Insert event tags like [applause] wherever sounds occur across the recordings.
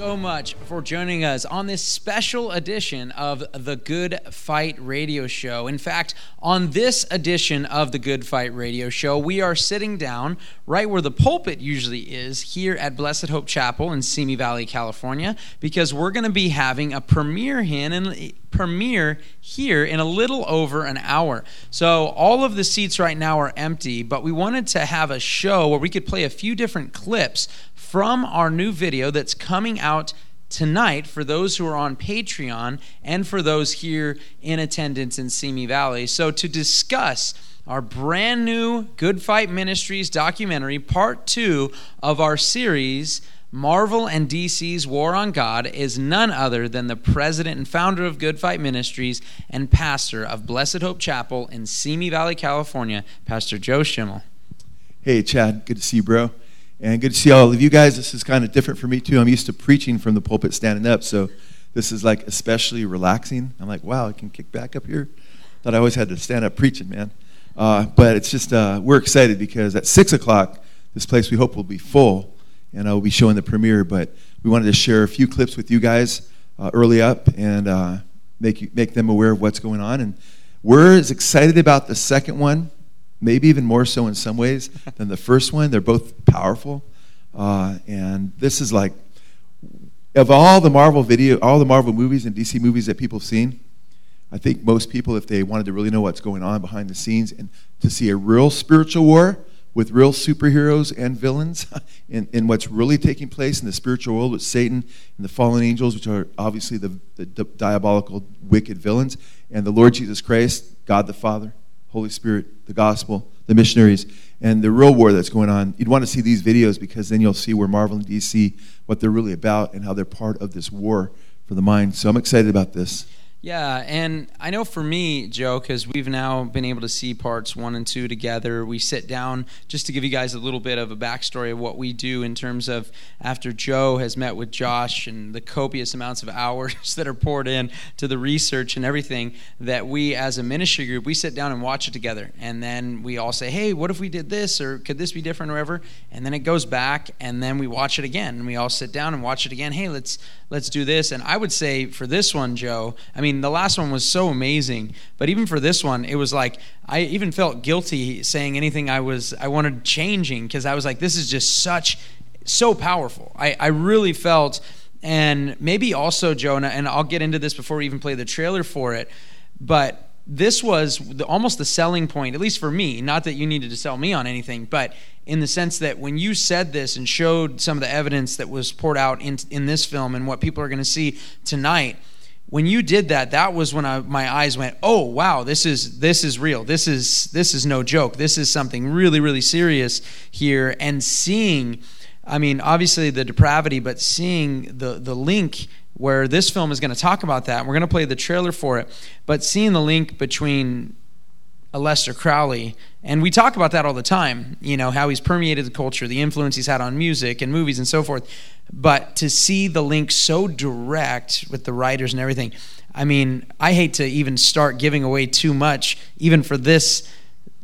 So much for joining us on this special edition of the Good Fight Radio Show. In fact, on this edition of the Good Fight Radio Show, we are sitting down right where the pulpit usually is here at Blessed Hope Chapel in Simi Valley, California, because we're going to be having a premiere in premiere here in a little over an hour. So all of the seats right now are empty, but we wanted to have a show where we could play a few different clips from our new video that's coming out tonight for those who are on Patreon and for those here in attendance in Simi Valley. So, to discuss our brand new Good Fight Ministries documentary, part two of our series, Marvel and DC's War on God, is none other than the president and founder of Good Fight Ministries and pastor of Blessed Hope Chapel in Simi Valley, California, Pastor Joe Schimmel. Hey, Chad. Good to see you, bro. And good to see all of you guys. This is kind of different for me, too. I'm used to preaching from the pulpit standing up, so this is like especially relaxing. I'm like, wow, I can kick back up here. Thought I always had to stand up preaching, man. Uh, but it's just, uh, we're excited because at 6 o'clock, this place we hope will be full, and I will be showing the premiere. But we wanted to share a few clips with you guys uh, early up and uh, make, you, make them aware of what's going on. And we're as excited about the second one maybe even more so in some ways [laughs] than the first one. They're both powerful. Uh, and this is like, of all the Marvel video, all the Marvel movies and DC movies that people have seen, I think most people, if they wanted to really know what's going on behind the scenes and to see a real spiritual war with real superheroes and villains [laughs] in, in what's really taking place in the spiritual world with Satan and the fallen angels, which are obviously the, the diabolical, wicked villains, and the Lord Jesus Christ, God the Father, Holy Spirit, the gospel, the missionaries, and the real war that's going on. You'd want to see these videos because then you'll see where Marvel and DC, what they're really about, and how they're part of this war for the mind. So I'm excited about this. Yeah, and I know for me, Joe, because we've now been able to see parts one and two together. We sit down just to give you guys a little bit of a backstory of what we do in terms of after Joe has met with Josh and the copious amounts of [laughs] hours that are poured in to the research and everything that we as a ministry group we sit down and watch it together, and then we all say, "Hey, what if we did this or could this be different or whatever?" And then it goes back, and then we watch it again, and we all sit down and watch it again. Hey, let's let's do this. And I would say for this one, Joe, I mean, the last one was so amazing, but even for this one, it was like I even felt guilty saying anything I was I wanted changing because I was like, this is just such so powerful. I, I really felt, and maybe also Jonah, and I'll get into this before we even play the trailer for it, but this was the, almost the selling point, at least for me. Not that you needed to sell me on anything, but in the sense that when you said this and showed some of the evidence that was poured out in, in this film and what people are going to see tonight, when you did that, that was when I, my eyes went, "Oh wow, this is this is real. This is this is no joke. This is something really really serious here." And seeing, I mean, obviously the depravity, but seeing the the link where this film is going to talk about that. We're going to play the trailer for it, but seeing the link between Aleister Crowley, and we talk about that all the time, you know, how he's permeated the culture, the influence he's had on music and movies and so forth. But to see the link so direct with the writers and everything, I mean, I hate to even start giving away too much, even for this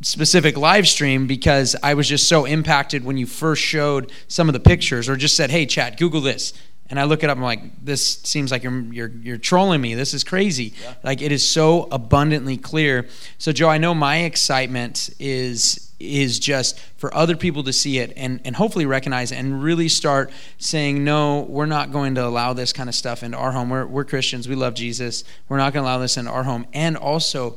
specific live stream because I was just so impacted when you first showed some of the pictures or just said, "Hey, Chad, Google this." And I look it up. I'm like, this seems like you're you're you're trolling me. This is crazy. Yeah. Like it is so abundantly clear. So Joe, I know my excitement is is just for other people to see it and, and hopefully recognize it and really start saying, no, we're not going to allow this kind of stuff into our home. We're, we're Christians. We love Jesus. We're not going to allow this into our home. And also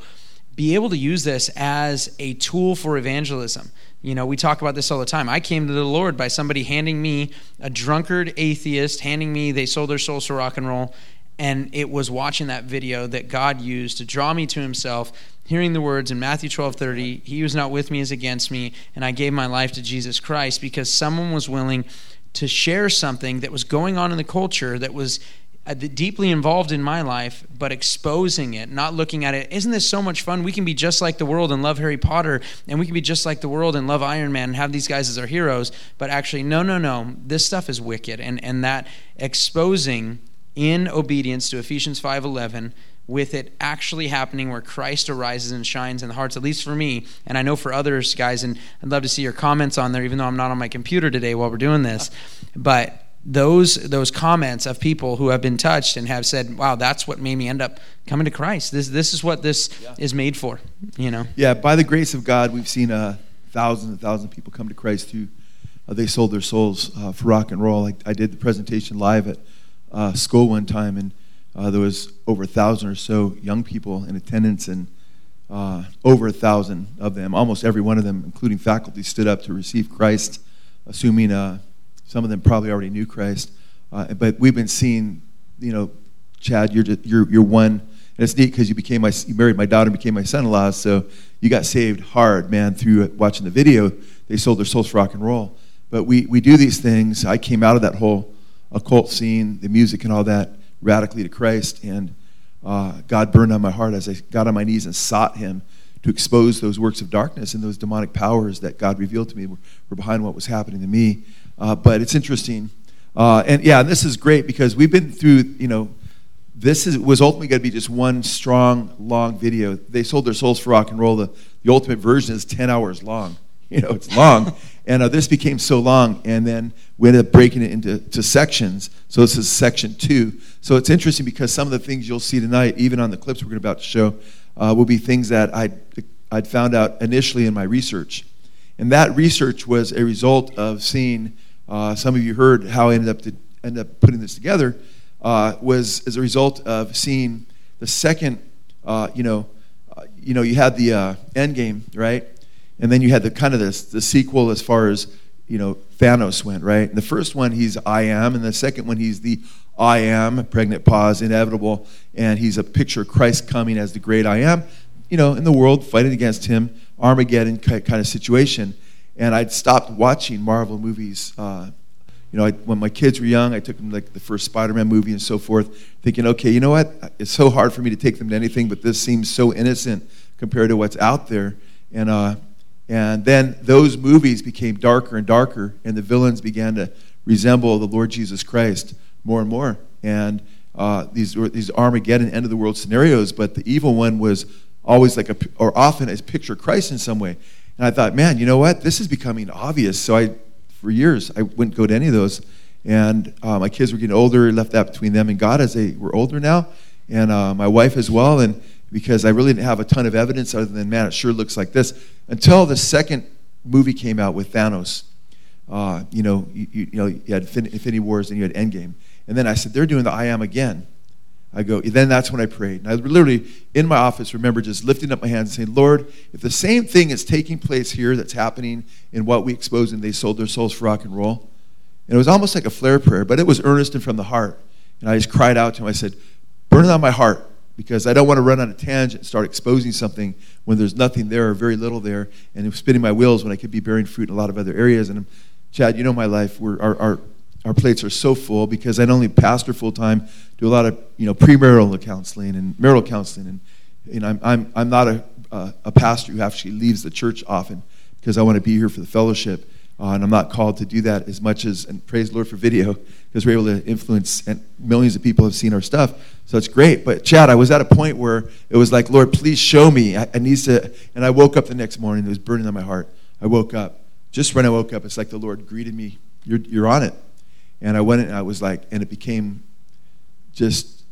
be able to use this as a tool for evangelism. You know, we talk about this all the time. I came to the Lord by somebody handing me a drunkard atheist, handing me they sold their souls to rock and roll, and it was watching that video that God used to draw me to Himself. hearing the words in Matthew 12:30, "He who's not with me is against me," and I gave my life to Jesus Christ because someone was willing to share something that was going on in the culture that was Uh, deeply involved in my life, but exposing it, not looking at it. Isn't this so much fun? We can be just like the world and love Harry Potter, and we can be just like the world and love Iron Man and have these guys as our heroes. But actually, no, no, no. This stuff is wicked, and and that exposing in obedience to Ephesians five eleven with it actually happening where Christ arises and shines in the hearts, at least for me, and I know for others, guys, and I'd love to see your comments on there, even though I'm not on my computer today while we're doing this. But those those comments of people who have been touched and have said, "Wow, that's what made me end up coming to Christ. This this is what this yeah. is made for." You know. Yeah, by the grace of God, we've seen uh, thousands and thousands of people come to Christ who uh, they sold their souls uh, for rock and roll. I, I, did the presentation live at uh, school one time, and uh, there was over a thousand or so young people in attendance, and uh, over a thousand of them, almost every one of them, including faculty, stood up to receive Christ, assuming some of them probably already knew Christ. Uh, but we've been seeing, you know, Chad, you're, just, you're, you're one. And it's neat because you became my, you married my daughter and became my son-in-law. So you got saved hard, man, through watching the video. They sold their souls for rock and roll. But we, we do these things. I came out of that whole occult scene, the music and all that, radically to Christ. And uh, God burned on my heart as I got on my knees and sought Him to expose those works of darkness and those demonic powers that God revealed to me were, were behind what was happening to me. Uh, but it's interesting. Uh, and yeah, this is great because we've been through, you know, this is, was ultimately going to be just one strong, long video. They sold their souls for rock and roll. The, the ultimate version is 10 hours long. [laughs] You know, it's long. and uh, this became so long, and then we ended up breaking it into to sections. So this is section two. So it's interesting because some of the things you'll see tonight, even on the clips we're about to show, uh, will be things that I'd, I'd found out initially in my research. And that research was a result of seeing uh, some of you heard how I ended up to end up putting this together. Uh, was as a result of seeing the second, uh, you know, uh, you know, you had the uh, end game, right? And then you had the kind of this the sequel as far as you know Thanos went, right? And the first one he's I am, and the second one he's the I am, pregnant pause, inevitable, and he's a picture of Christ coming as the great I am, you know, in the world fighting against him, Armageddon kind of situation and I'd stopped watching Marvel movies. Uh, you know, I, when my kids were young, I took them like the first Spider-Man movie and so forth, thinking, okay, you know what? It's so hard for me to take them to anything, but this seems so innocent compared to what's out there. And uh, and then those movies became darker and darker, and the villains began to resemble the Lord Jesus Christ more and more. And uh, these were these Armageddon end of the world scenarios, but the evil one was always like a or often as picture Christ in some way. And I thought, man, you know what? This is becoming obvious. So I, for years, I wouldn't go to any of those. And uh, my kids were getting older, left that between them and God as they were older now, and uh, my wife as well. And because I really didn't have a ton of evidence other than, man, it sure looks like this, until the second movie came out with Thanos. Uh, you know, you, you, know, you had Infinity Wars and you had Endgame. And then I said, they're doing the I Am again. I go, then that's when I prayed. And I literally, in my office, remember just lifting up my hands and saying, Lord, if the same thing is taking place here that's happening in what we expose and they sold their souls for rock and roll, and it was almost like a flare prayer, but it was earnest and from the heart. And I just cried out to him. I said, burn it on my heart because I don't want to run on a tangent and start exposing something when there's nothing there or very little there and spinning my wheels when I could be bearing fruit in a lot of other areas. And Chad, you know my life. We're, our, our, our plates are so full because I not only pastor full time, do a lot of you know premarital counseling and marital counseling, and you know I'm I'm, I'm not a uh, a pastor who actually leaves the church often because I want to be here for the fellowship, uh, and I'm not called to do that as much as and praise the Lord for video because we're able to influence and millions of people have seen our stuff, so it's great. But Chad, I was at a point where it was like, Lord, please show me. I, I need to, and I woke up the next morning. It was burning on my heart. I woke up. Just when I woke up, it's like the Lord greeted me. You're, you're on it. And I went and I was like, and it became just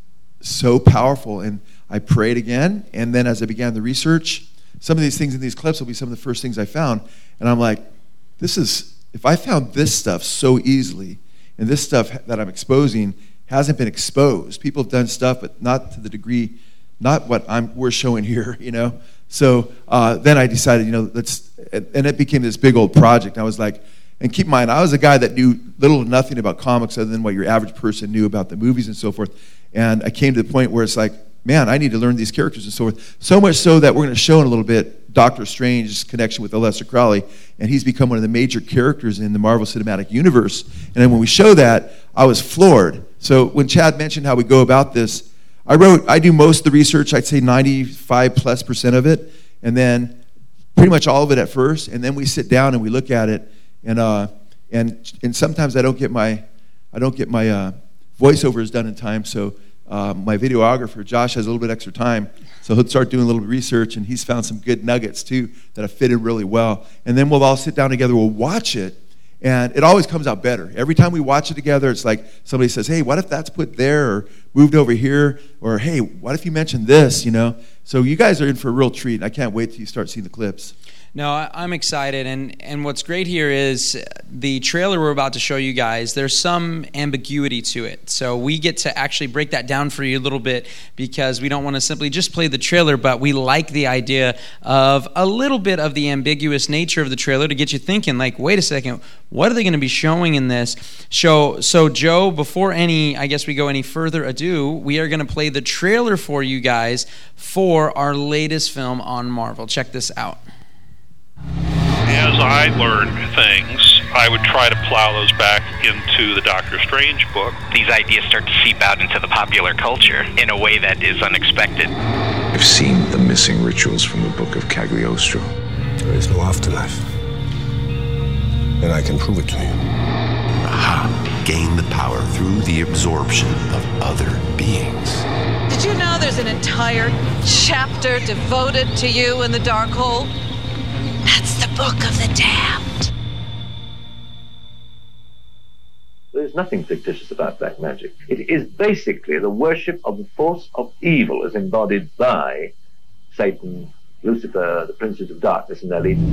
so powerful. And I prayed again. And then as I began the research, some of these things in these clips will be some of the first things I found. And I'm like, this is, if I found this stuff so easily, and this stuff that I'm exposing hasn't been exposed, people have done stuff, but not to the degree, not what I'm, we're showing here, [laughs] you know? So uh, then I decided, you know, let's, and it became this big old project. I was like, and keep in mind, I was a guy that knew little to nothing about comics other than what your average person knew about the movies and so forth. And I came to the point where it's like, man, I need to learn these characters and so forth. So much so that we're going to show in a little bit Doctor Strange's connection with Aleister Crowley, and he's become one of the major characters in the Marvel Cinematic Universe. And then when we show that, I was floored. So when Chad mentioned how we go about this, I wrote, I do most of the research, I'd say 95 plus percent of it, and then pretty much all of it at first, and then we sit down and we look at it, and, uh, and, and sometimes I don't get my, I don't get my uh, voiceovers done in time, so uh, my videographer, Josh, has a little bit extra time, so he'll start doing a little research, and he's found some good nuggets too that have fitted really well. And then we'll all sit down together, we'll watch it, and it always comes out better. Every time we watch it together, it's like somebody says, hey, what if that's put there or moved over here? Or hey, what if you mentioned this, you know? So you guys are in for a real treat. And I can't wait till you start seeing the clips. No, I'm excited, and and what's great here is uh, the trailer we're about to show you guys. There's some ambiguity to it, so we get to actually break that down for you a little bit because we don't want to simply just play the trailer, but we like the idea of a little bit of the ambiguous nature of the trailer to get you thinking. Like, wait a second, what are they going to be showing in this show? So, Joe, before any, I guess we go any further ado, we are going to play the trailer for you guys for our latest film on Marvel. Check this out. As I learned things, I would try to plow those back into the Doctor Strange book. These ideas start to seep out into the popular culture in a way that is unexpected. I've seen the missing rituals from the Book of Cagliostro. There is no afterlife. And I can prove it to you. Aha. Gain the power through the absorption of other beings. Did you know there's an entire chapter devoted to you in the Darkhold? That's the Book of the Damned. There's nothing fictitious about black magic. It is basically the worship of the force of evil as embodied by Satan, Lucifer, the princes of darkness, and their leaders.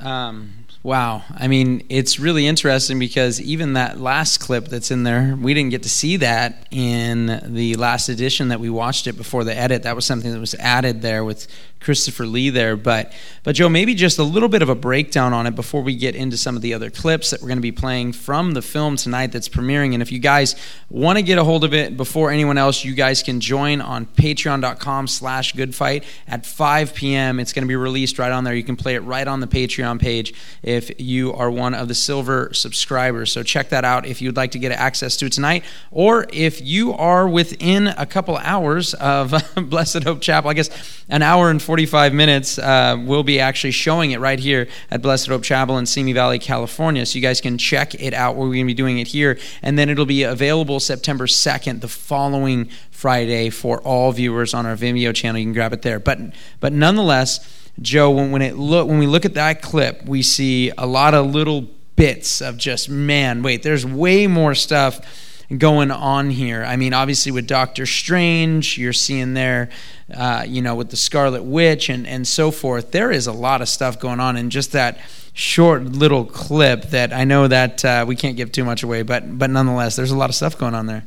Um, Wow. I mean, it's really interesting because even that last clip that's in there, we didn't get to see that in the last edition that we watched it before the edit. That was something that was added there with Christopher Lee there. But, but Joe, maybe just a little bit of a breakdown on it before we get into some of the other clips that we're going to be playing from the film tonight that's premiering. And if you guys want to get a hold of it before anyone else, you guys can join on patreon.com slash goodfight at 5 p.m. It's going to be released right on there. You can play it right on the Patreon page if you are one of the silver subscribers. So check that out if you'd like to get access to it tonight. Or if you are within a couple hours of [laughs] Blessed Hope Chapel, I guess an hour and 45 minutes, uh, we'll be actually showing it right here at Blessed Hope Chapel in Simi Valley, California. So you guys can check it out. We're going to be doing it here. And then it'll be available September 2nd, the following Friday, for all viewers on our Vimeo channel. You can grab it there. But, but nonetheless, Joe, when, when, it look, when we look at that clip, we see a lot of little bits of just, man, wait, there's way more stuff going on here. I mean, obviously with Doctor Strange, you're seeing there, uh, you know, with the Scarlet Witch and, and so forth. There is a lot of stuff going on in just that short little clip that I know that uh, we can't give too much away, but but nonetheless, there's a lot of stuff going on there.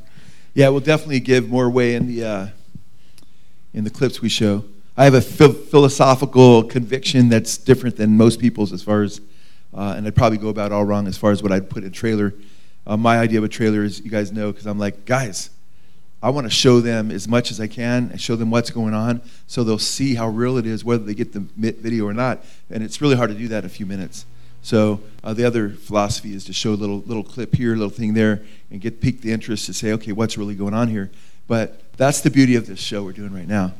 Yeah, we'll definitely give more away in the uh, in the clips we show. I have a philosophical conviction that's different than most people's as far as, uh, and I'd probably go about all wrong as far as what I'd put in trailer. Uh, my idea of a trailer is, you guys know, because I'm like, guys, I want to show them as much as I can and show them what's going on so they'll see how real it is, whether they get the video or not. And it's really hard to do that in a few minutes. So uh, the other philosophy is to show a little little clip here, little thing there, and get pique the interest to say, okay, what's really going on here? But that's the beauty of this show we're doing right now.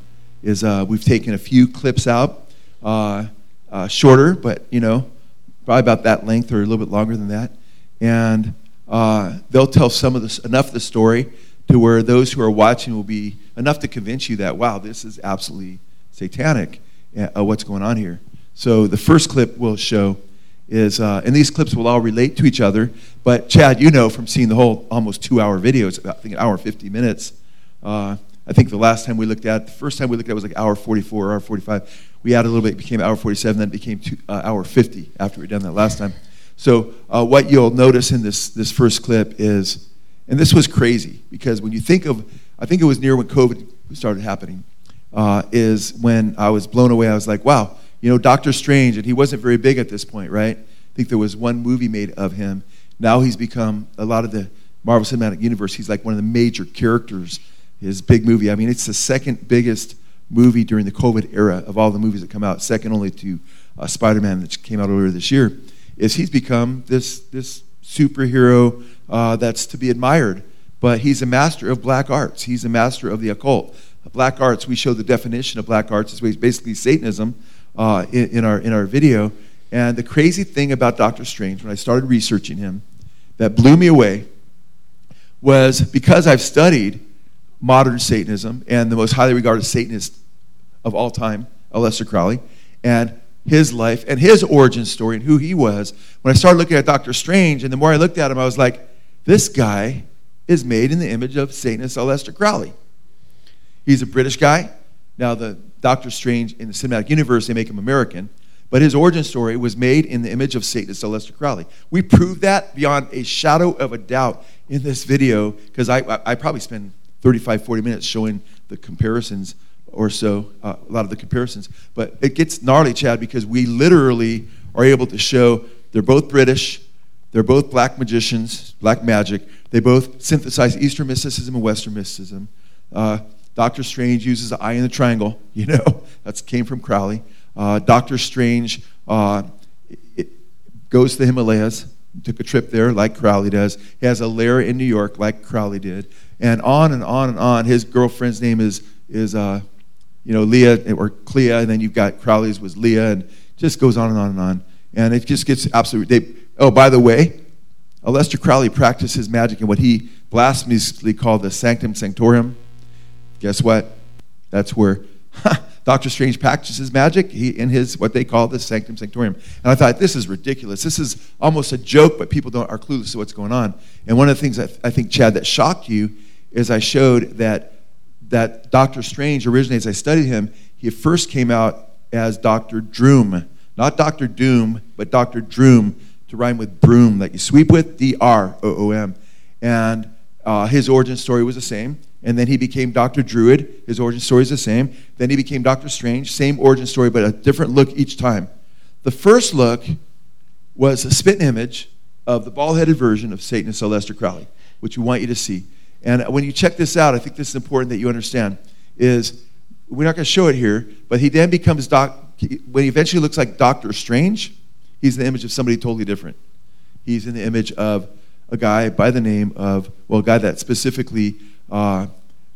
Is uh, we've taken a few clips out, uh, uh shorter, but you know, probably about that length or a little bit longer than that, and uh, they'll tell some of this enough of the story to where those who are watching will be enough to convince you that wow, this is absolutely satanic. Uh, what's going on here? So the first clip we'll show is, uh, and these clips will all relate to each other. But Chad, you know from seeing the whole almost two-hour video, it's about I think an hour 50 minutes. Uh, I think the last time we looked at, the first time we looked at it was like hour 44, hour 45. We added a little bit, it became hour 47, then it became two, uh, hour 50 after we'd done that last time. So uh, what you'll notice in this, this first clip is, and this was crazy because when you think of, I think it was near when COVID started happening, uh, is when I was blown away. I was like, wow, you know, Doctor Strange, and he wasn't very big at this point, right? I think there was one movie made of him. Now he's become a lot of the Marvel Cinematic Universe. He's like one of the major characters his big movie. I mean, it's the second biggest movie during the COVID era of all the movies that come out, second only to uh, Spider-Man that came out earlier this year. Is he's become this this superhero uh, that's to be admired, but he's a master of black arts. He's a master of the occult. Black arts. We show the definition of black arts is basically Satanism uh, in, in our in our video. And the crazy thing about Doctor Strange, when I started researching him, that blew me away was because I've studied modern Satanism and the most highly regarded Satanist of all time, Aleister Crowley, and his life and his origin story and who he was. When I started looking at Doctor Strange, and the more I looked at him, I was like, this guy is made in the image of Satanist Aleister Crowley. He's a British guy. Now, the Doctor Strange in the cinematic universe, they make him American. But his origin story was made in the image of Satanist Aleister Crowley. We proved that beyond a shadow of a doubt in this video because I, I, I, probably spend 35, 40 minutes showing the comparisons or so, uh, a lot of the comparisons. But it gets gnarly, Chad, because we literally are able to show they're both British, they're both black magicians, black magic. They both synthesize Eastern mysticism and Western mysticism. Uh, Doctor Strange uses the eye in the triangle, [laughs] you know, that came from Crowley. Uh, Doctor Strange uh, goes to the Himalayas, took a trip there like Crowley does. He has a lair in New York like Crowley did, and on and on and on. His girlfriend's name is is uh, you know Leah or Clea, and then you've got Crowley's was Leah, and just goes on and on and on. And it just gets absolutely. They, oh, by the way, Aleister Crowley practiced his magic in what he blasphemously called the Sanctum Sanctorum. Guess what? That's where [laughs] Doctor Strange practices magic he, in his what they call the Sanctum Sanctorum. And I thought this is ridiculous. This is almost a joke, but people don't are clueless to what's going on. And one of the things I, I think Chad that shocked you is I showed that that Doctor Strange originally, as I studied him, he first came out as Doctor Droom, not Doctor Doom, but Doctor Droom to rhyme with broom that you sweep with, D R O O M. And uh, his origin story was the same and then he became Dr. Druid. His origin story is the same. Then he became Doctor Strange, same origin story, but a different look each time. The first look was a spit image of the bald headed version of Satanist Aleister Crowley, which we want you to see. And when you check this out, I think this is important that you understand, is we're not going to show it here, but he then becomes doc, when he eventually looks like Doctor Strange, he's the image of somebody totally different. He's in the image of a guy by the name of, well, a guy that specifically uh,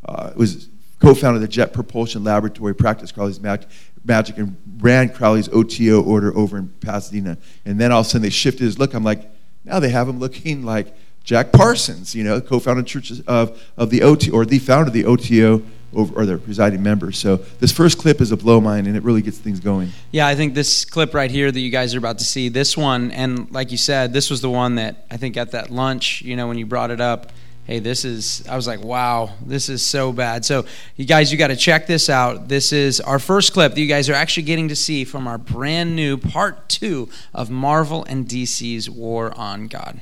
uh, was co-founded the Jet Propulsion Laboratory, practiced Crowley's magic, magic, and ran Crowley's OTO order over in Pasadena. And then all of a sudden they shifted his look. I'm like, now they have him looking [laughs] like Jack Parsons, you know, co-founded churches of, of the OTO, or the founder of the OTO, over, or the presiding member. So this first clip is a blow mind, and it really gets things going. Yeah, I think this clip right here that you guys are about to see, this one, and like you said, this was the one that I think at that lunch, you know, when you brought it up, hey, this is, I was like, wow, this is so bad. So, you guys, you got to check this out. This is our first clip that you guys are actually getting to see from our brand new part two of Marvel and DC's War on God.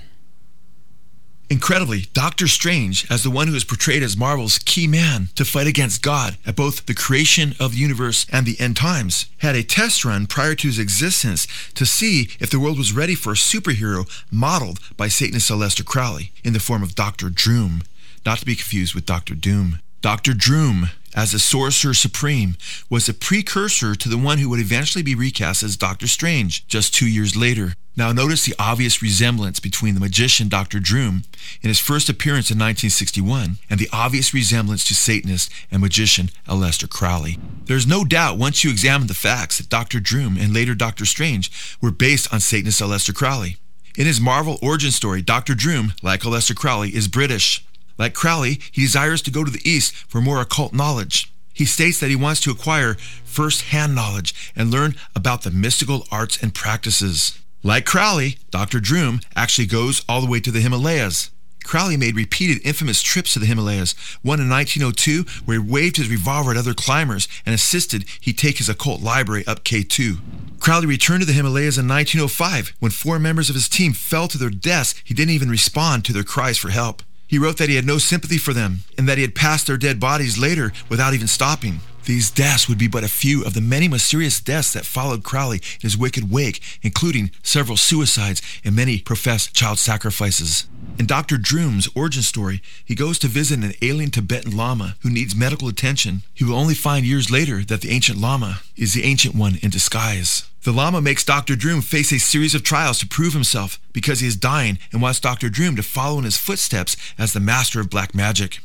Incredibly, Doctor Strange, as the one who is portrayed as Marvel's key man to fight against God at both the creation of the universe and the end times, had a test run prior to his existence to see if the world was ready for a superhero modeled by Satanist Aleister Crowley in the form of Dr. Droom, not to be confused with Dr. Doom. Dr. Droom as the Sorcerer Supreme, was a precursor to the one who would eventually be recast as Doctor Strange just two years later. Now, notice the obvious resemblance between the magician Dr. Droom in his first appearance in 1961 and the obvious resemblance to Satanist and magician Aleister Crowley. There's no doubt once you examine the facts that Dr. Droom and later Dr. Strange were based on Satanist Aleister Crowley. In his Marvel origin story, Dr. Droom, like Aleister Crowley, is British. Like Crowley, he desires to go to the East for more occult knowledge. He states that he wants to acquire first hand knowledge and learn about the mystical arts and practices. Like Crowley, Dr. Droom actually goes all the way to the Himalayas. Crowley made repeated infamous trips to the Himalayas, one in 1902 where he waved his revolver at other climbers and insisted he take his occult library up K2. Crowley returned to the Himalayas in 1905 when four members of his team fell to their deaths. He didn't even respond to their cries for help. He wrote that he had no sympathy for them and that he had passed their dead bodies later without even stopping. These deaths would be but a few of the many mysterious deaths that followed Crowley in his wicked wake, including several suicides and many professed child sacrifices. In Dr. Droom's origin story, he goes to visit an alien Tibetan Lama who needs medical attention. He will only find years later that the ancient Lama is the ancient one in disguise. The Lama makes Dr. Droom face a series of trials to prove himself because he is dying and wants Dr. Droom to follow in his footsteps as the master of black magic.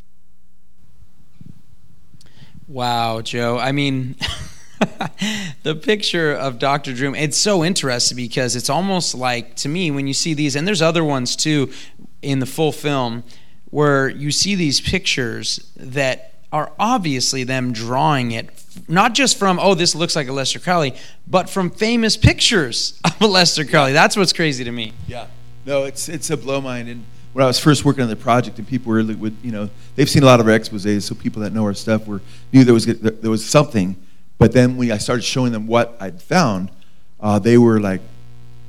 Wow, Joe. I mean, [laughs] the picture of Dr. Droom, it's so interesting because it's almost like, to me, when you see these, and there's other ones too in the full film, where you see these pictures that are obviously them drawing it, not just from, oh, this looks like Aleister Crowley, but from famous pictures [laughs] of Aleister Crowley. That's what's crazy to me. Yeah. No, it's, it's a blow mind. And when I was first working on the project, and people were, would, you know, they've seen a lot of our exposés, so people that know our stuff were knew there was there was something. But then when I started showing them what I'd found, uh, they were like,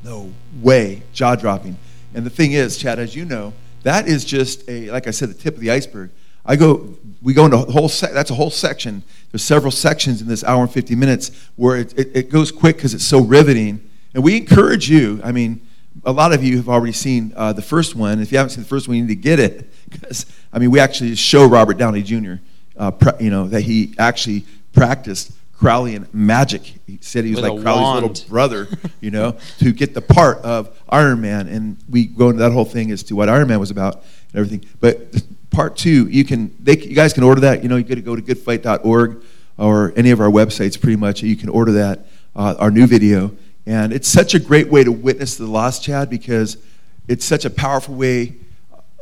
"No way!" jaw dropping. And the thing is, Chad, as you know, that is just a like I said, the tip of the iceberg. I go, we go into a whole. Se- that's a whole section. There's several sections in this hour and 50 minutes where it, it, it goes quick because it's so riveting. And we encourage you. I mean a lot of you have already seen uh, the first one. If you haven't seen the first one, you need to get it [laughs] because I mean, we actually show Robert Downey Jr. Uh, you know that he actually practiced Crowleyan magic. He said he was With like Crowley's wand. little brother, you know, to get the part of Iron Man. And we go into that whole thing as to what Iron Man was about and everything. But part two, you can they, you guys can order that. You know, you got to go to goodfight.org or any of our websites. Pretty much, you can order that uh, our new video. And it's such a great way to witness the lost, Chad, because it's such a powerful way.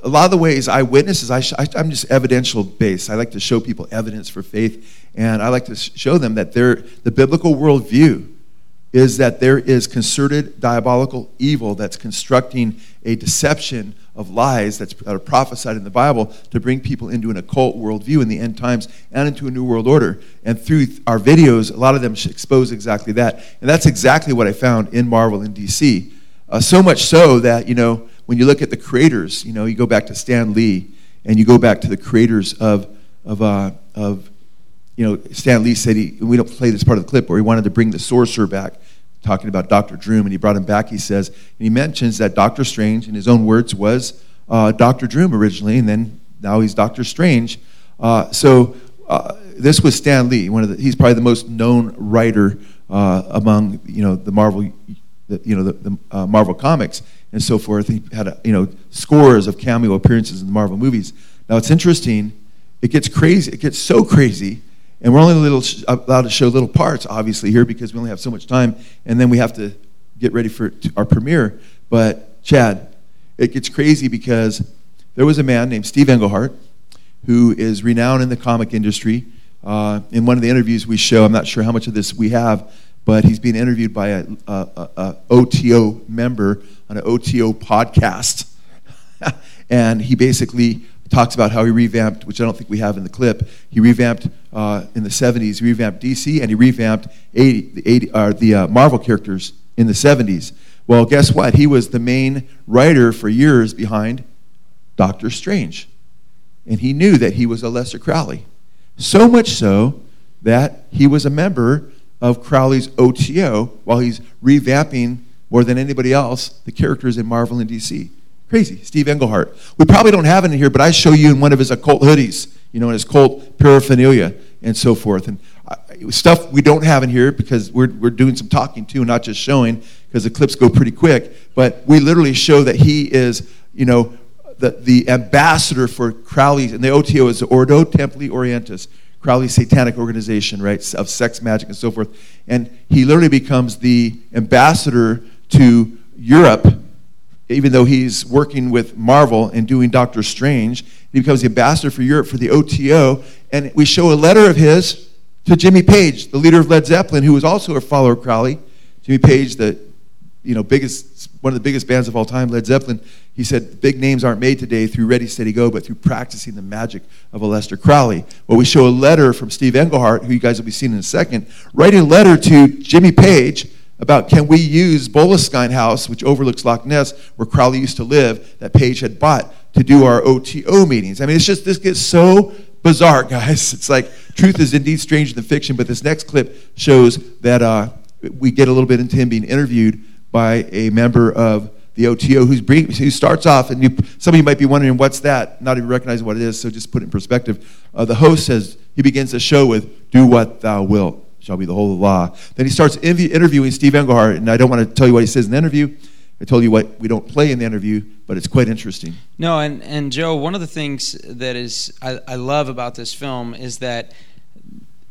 A lot of the ways I witness is I sh- I, am just evidential based. I like to show people evidence for faith, and I like to show them that they're, the biblical worldview is that there is concerted diabolical evil that's constructing a deception of lies that's, that are prophesied in the Bible to bring people into an occult worldview in the end times and into a new world order. And through our videos, a lot of them expose exactly that. And that's exactly what I found in Marvel and DC. Uh, so much so that, you know, when you look at the creators, you know, you go back to Stan Lee and you go back to the creators of, of, uh, of you know, Stan Lee said he, we don't play this part of the clip, where he wanted to bring the sorcerer back, talking about Dr. Droom, and he brought him back, he says, and he mentions that Doctor Strange, in his own words, was uh, Dr. Droom originally, and then now he's Doctor Strange. Uh, so uh, this was Stan Lee, one of the, he's probably the most known writer uh, among, you know, the Marvel, the, you know, the, the uh, Marvel comics and so forth. He had, a, you know, scores of cameo appearances in the Marvel movies. Now it's interesting, it gets crazy, it gets so crazy and we're only little, allowed to show little parts, obviously, here because we only have so much time. And then we have to get ready for our premiere. But, Chad, it gets crazy because there was a man named Steve Englehart who is renowned in the comic industry. Uh, in one of the interviews we show, I'm not sure how much of this we have, but he's being interviewed by a, a, a OTO member on an OTO podcast. [laughs] and he basically talks about how he revamped, which I don't think we have in the clip. He revamped uh, in the 70s, he revamped DC, and he revamped 80, the, 80, uh, the uh, Marvel characters in the 70s. Well, guess what? He was the main writer for years behind Doctor Strange. And he knew that he was Aleister Crowley. So much so that he was a member of Crowley's OTO while he's revamping more than anybody else the characters in Marvel and DC. Crazy. Steve Englehart. We probably don't have it in here, but I show you in one of his occult hoodies, you know, in his cult paraphernalia and so forth. And stuff we don't have in here because we're, we're doing some talking too, not just showing, because the clips go pretty quick. But we literally show that he is, you know, the, the ambassador for Crowley, and the OTO is the Ordo Templi Orientis, Crowley's satanic organization, right, of sex, magic, and so forth. And he literally becomes the ambassador to Europe even though he's working with Marvel and doing Doctor Strange, he becomes the ambassador for Europe for the OTO. And we show a letter of his to Jimmy Page, the leader of Led Zeppelin, who was also a follower of Crowley. Jimmy Page, the you know biggest one of the biggest bands of all time, Led Zeppelin. He said big names aren't made today through Ready Steady Go, but through practicing the magic of Aleister Crowley. Well, we show a letter from Steve Englehart, who you guys will be seeing in a second, writing a letter to Jimmy Page about can we use Boleskine House, which overlooks Loch Ness, where Crowley used to live, that Page had bought to do our OTO meetings. I mean, it's just, this gets so bizarre, [laughs] guys. It's like truth is indeed stranger than fiction. But this next clip shows that uh, we get a little bit into him being interviewed by a member of the OTO who's bring, who starts off, and you, some of you might be wondering what's that, not even recognizing what it is. So just put it in perspective. Uh, the host says he begins the show with "Do what thou wilt." Shall be the whole law. Then he starts interviewing Steve Englehart, and I don't want to tell you what he says in the interview. I told you what we don't play in the interview, but it's quite interesting. No, and, and Joe, one of the things that is I, I love about this film is that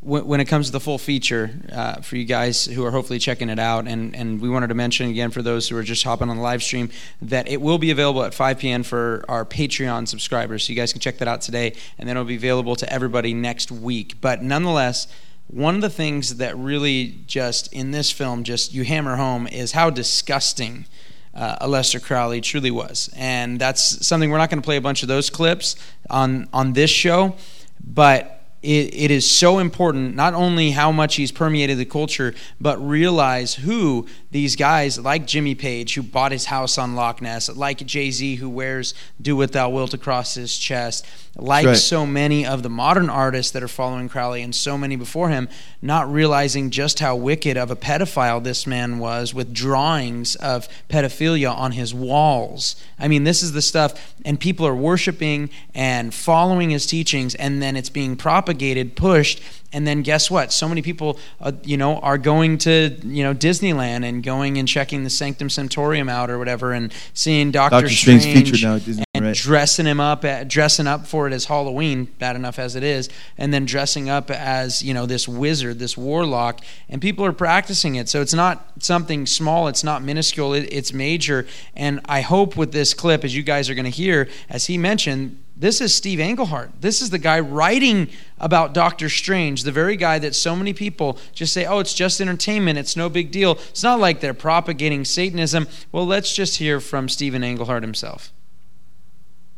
when, it comes to the full feature uh, for you guys who are hopefully checking it out and, and we wanted to mention again for those who are just hopping on the live stream that it will be available at 5 p.m for our patreon subscribers so you guys can check that out today and then it'll be available to everybody next week but nonetheless one of the things that really just in this film just you hammer home is how disgusting uh, Aleister Crowley truly was, and that's something we're not going to play a bunch of those clips on on this show, but it, it is so important not only how much he's permeated the culture, but realize who these guys like Jimmy Page, who bought his house on Loch Ness, like Jay Z, who wears "Do What Thou Wilt" across his chest, like right. so many of the modern artists that are following Crowley and so many before him, not realizing just how wicked of a pedophile this man was with drawings of pedophilia on his walls. I mean, this is the stuff, and people are worshiping and following his teachings, and then it's being propagated, pushed, and then guess what? So many people uh, you know are going to you know disneyland and going and checking the sanctum sanctorum out or whatever and seeing doctor, doctor strange, featured now at Disney, and right. dressing him up at, dressing up for it as halloween bad enough as it is and then dressing up as you know this wizard this warlock and people are practicing it. So it's not something small. It's not minuscule. It, it's major. And i hope with this clip as you guys are going to hear as he mentioned this is Steve Englehart. This is the guy writing about Doctor Strange, the very guy that so many people just say, oh, it's just entertainment, it's no big deal. It's not like they're propagating Satanism. Well, let's just hear from Stephen Englehart himself.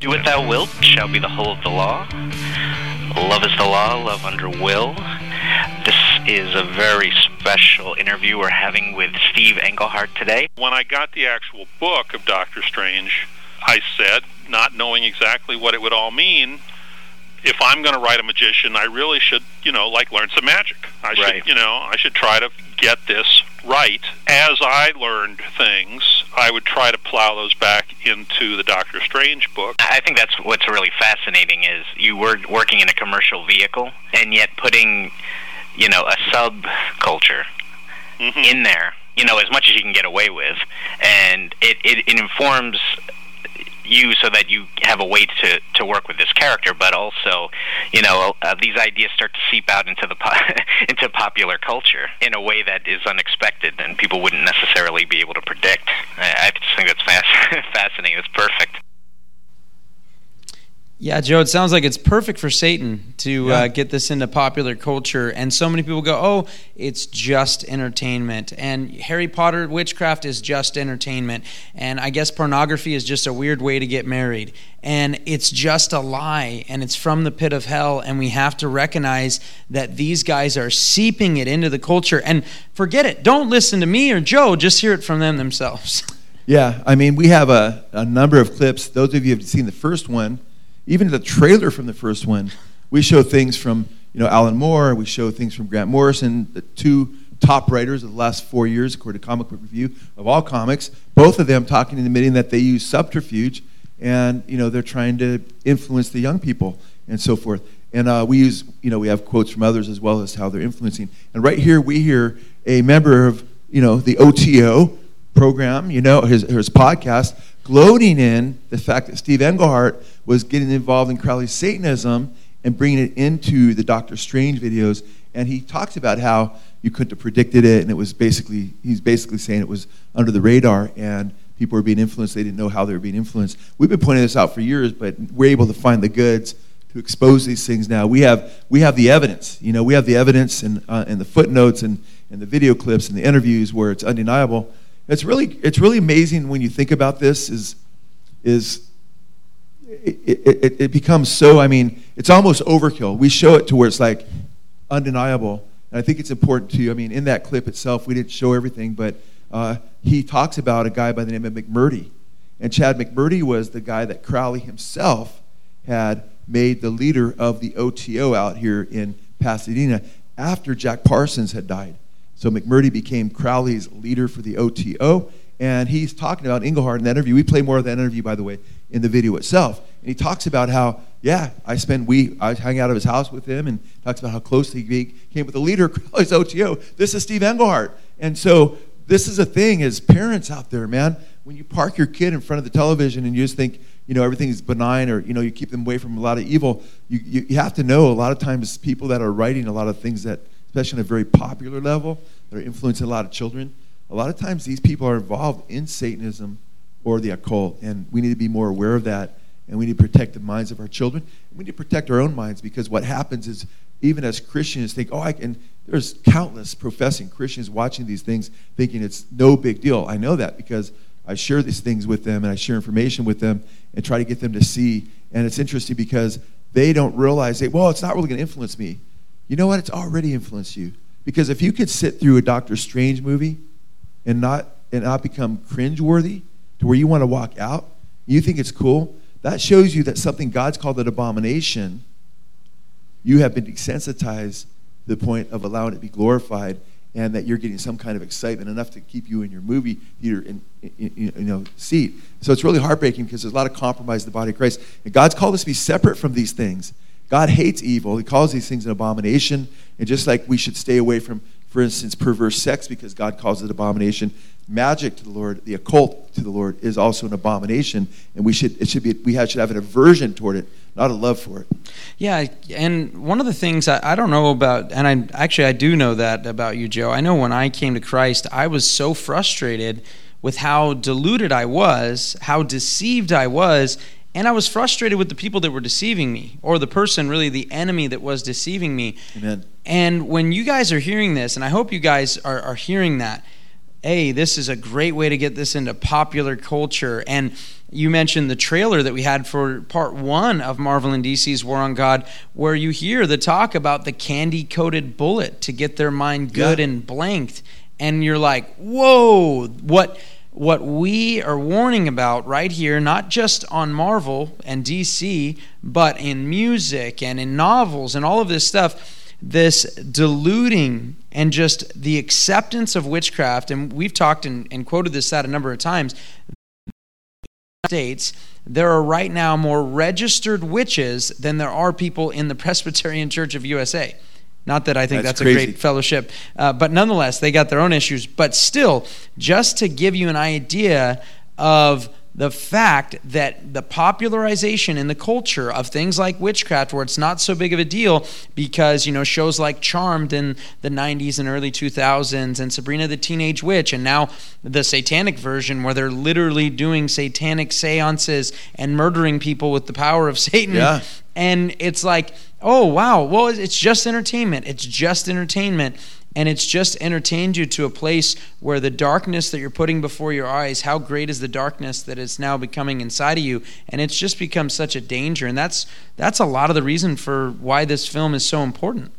Do what thou wilt shall be the whole of the law. Love is the law, love under will. This is a very special interview we're having with Steve Englehart today. When I got the actual book of Doctor Strange, I said, not knowing exactly what it would all mean, if I'm going to write a magician, I really should, you know, like learn some magic. I should, right. you know, I should try to get this right. As I learned things, I would try to plow those back into the Doctor Strange book. I think that's what's really fascinating is you were working in a commercial vehicle and yet putting, you know, a subculture mm-hmm. in there, you know, as much as you can get away with, and it, it, it informs you so that you have a way to to work with this character, but also, you know, uh, these ideas start to seep out into the po- [laughs] into popular culture in a way that is unexpected and people wouldn't necessarily be able to predict. I, I just think that's fas- [laughs] fascinating. It's perfect. Yeah, Joe, it sounds like it's perfect for Satan to uh, yeah. uh, get this into popular culture. And so many people go, oh, it's just entertainment. And Harry Potter witchcraft is just entertainment. And I guess pornography is just a weird way to get married. And it's just a lie. And it's from the pit of hell. And we have to recognize that these guys are seeping it into the culture. And forget it. Don't listen to me or Joe. Just hear it from them themselves. [laughs] Yeah, I mean, we have a, a number of clips. Those of you have seen the first one even the trailer from the first one, we show things from you know Alan Moore, we show things from Grant Morrison, the two top writers of the last four years, according to Comic Book Review of all comics. Both of them talking and admitting that they use subterfuge, and you know they're trying to influence the young people and so forth. And uh, we use you know we have quotes from others as well as how they're influencing. And right here we hear a member of you know the OTO program, you know his his podcast, gloating in the fact that Steve Englehart was getting involved in Crowley's Satanism and bringing it into the Doctor Strange videos. And he talks about how you couldn't have predicted it, and it was basically, he's basically saying it was under the radar, and people were being influenced. They didn't know how they were being influenced. We've been pointing this out for years, but we're able to find the goods to expose these things now. We have, we have the evidence. You know, we have the evidence and, uh, and the footnotes and, and the video clips and the interviews where it's undeniable. It's really, it's really amazing when you think about this is, is it, it, it, becomes so, I mean, it's almost overkill. We show it to where it's like undeniable. And I think it's important to, you, I mean, in that clip itself, we didn't show everything, but uh, he talks about a guy by the name of McMurtry. And Chad McMurtry was the guy that Crowley himself had made the leader of the OTO out here in Pasadena after Jack Parsons had died. So McMurtry became Crowley's leader for the OTO, and he's talking about Englehart in that interview. We play more of that interview, by the way, in the video itself. And he talks about how, yeah, I spend we I hang out of his house with him, and talks about how close he came with the leader of Crowley's OTO. This is Steve Englehart, and so this is a thing as parents out there, man. When you park your kid in front of the television and you just think, you know, everything's benign or, you know, you keep them away from a lot of evil, you, you, you have to know a lot of times people that are writing a lot of things that, especially on a very popular level, that are influencing a lot of children, a lot of times these people are involved in Satanism or the occult. And we need to be more aware of that. And we need to protect the minds of our children. We need to protect our own minds because what happens is, even as Christians, think, oh, I can. There's countless professing Christians watching these things thinking it's no big deal. I know that because I share these things with them and I share information with them and try to get them to see. And it's interesting because they don't realize, that, well, it's not really going to influence me. You know what? It's already influenced you. Because if you could sit through a Doctor Strange movie and not and not become cringeworthy to where you want to walk out, you think it's cool, that shows you that something God's called an abomination, you have been desensitized to the point of allowing it to be glorified and that you're getting some kind of excitement enough to keep you in your movie theater in, in, you know seat. So it's really heartbreaking because there's a lot of compromise in the body of Christ. And God's called us to be separate from these things. God hates evil. He calls these things an abomination. And just like we should stay away from, for instance, perverse sex because God calls it abomination, magic to the Lord, the occult to the Lord is also an abomination. And we should it should be we have, should have an aversion toward it not a love for it. Yeah, and one of the things I, I, don't know about, and I actually I do know that about you, Joe. I know when I came to Christ, I was so frustrated with how deluded I was, how deceived I was, and I was frustrated with the people that were deceiving me, or the person, really the enemy that was deceiving me. Amen. And when you guys are hearing this, and I hope you guys are, are hearing that, hey, this is a great way to get this into popular culture. And you mentioned the trailer that we had for part one of Marvel and DC's War on God, where you hear the talk about the candy coated bullet to get their mind good yeah. and blanked. And you're like, whoa, what what we are warning about right here, not just on Marvel and DC, but in music and in novels and all of this stuff this diluting and just the acceptance of witchcraft, and we've talked and, and quoted this out a number of times. States, there are right now more registered witches than there are people in the [laughs] Presbyterian Church of USA. Not that I think that's, that's a great fellowship, uh, but nonetheless, they got their own issues. But still, just to give you an idea of the fact that the popularization in the culture of things like witchcraft where it's not so big of a deal because you know shows like charmed in the 90s and early 2000s and sabrina the teenage witch and now the satanic version where they're literally doing satanic seances and murdering people with the power of satan. Yeah. and it's like oh wow. Well it's just entertainment. It's just entertainment and it's just entertained you to a place where the darkness that you're putting before your eyes how great is the darkness that is now becoming inside of you? And it's just become such a danger. And that's that's a lot of the reason for why this film is so important.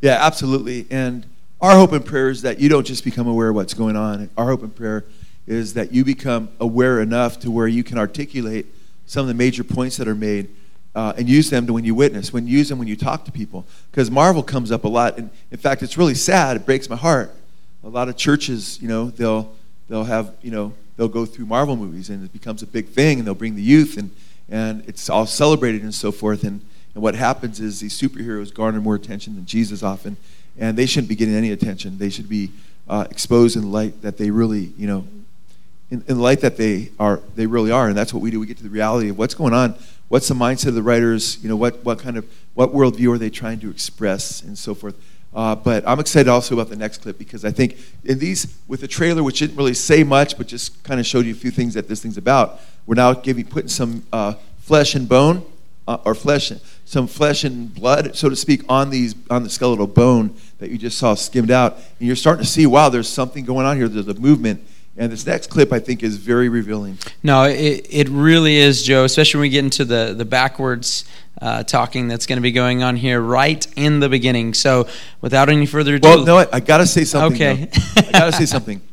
Yeah absolutely. And our hope and prayer is that you don't just become aware of what's going on. Our hope and prayer is that you become aware enough to where you can articulate some of the major points that are made uh, and use them to when you witness, when you use them when you talk to people. Because Marvel comes up a lot. And in fact, it's really sad. It breaks my heart. A lot of churches, you know, they'll they'll have, you know, they'll go through Marvel movies and it becomes a big thing and they'll bring the youth and and it's all celebrated and so forth. And and what happens is these superheroes garner more attention than Jesus often, and they shouldn't be getting any attention. They should be uh, exposed in the light that they really, you know, in, in the light that they are, they really are, and that's what we do. We get to the reality of what's going on what's the mindset of the writers? You know, what, what kind of what worldview are they trying to express and so forth. Uh, but I'm excited also about the next clip because I think in these with the trailer, which didn't really say much, but just kind of showed you a few things that this thing's about. We're now giving putting some uh, flesh and bone, uh, or flesh, some flesh and blood, so to speak, on these on the skeletal bone that you just saw skimmed out, and you're starting to see, wow, there's something going on here. There's a movement and this next clip, I think, is very revealing. No, it, it really is, Joe, especially when we get into the, the backwards uh, talking that's going to be going on here right in the beginning. So, without any further ado. Well, no, I, I got to say something. Okay. I got to say something. [laughs]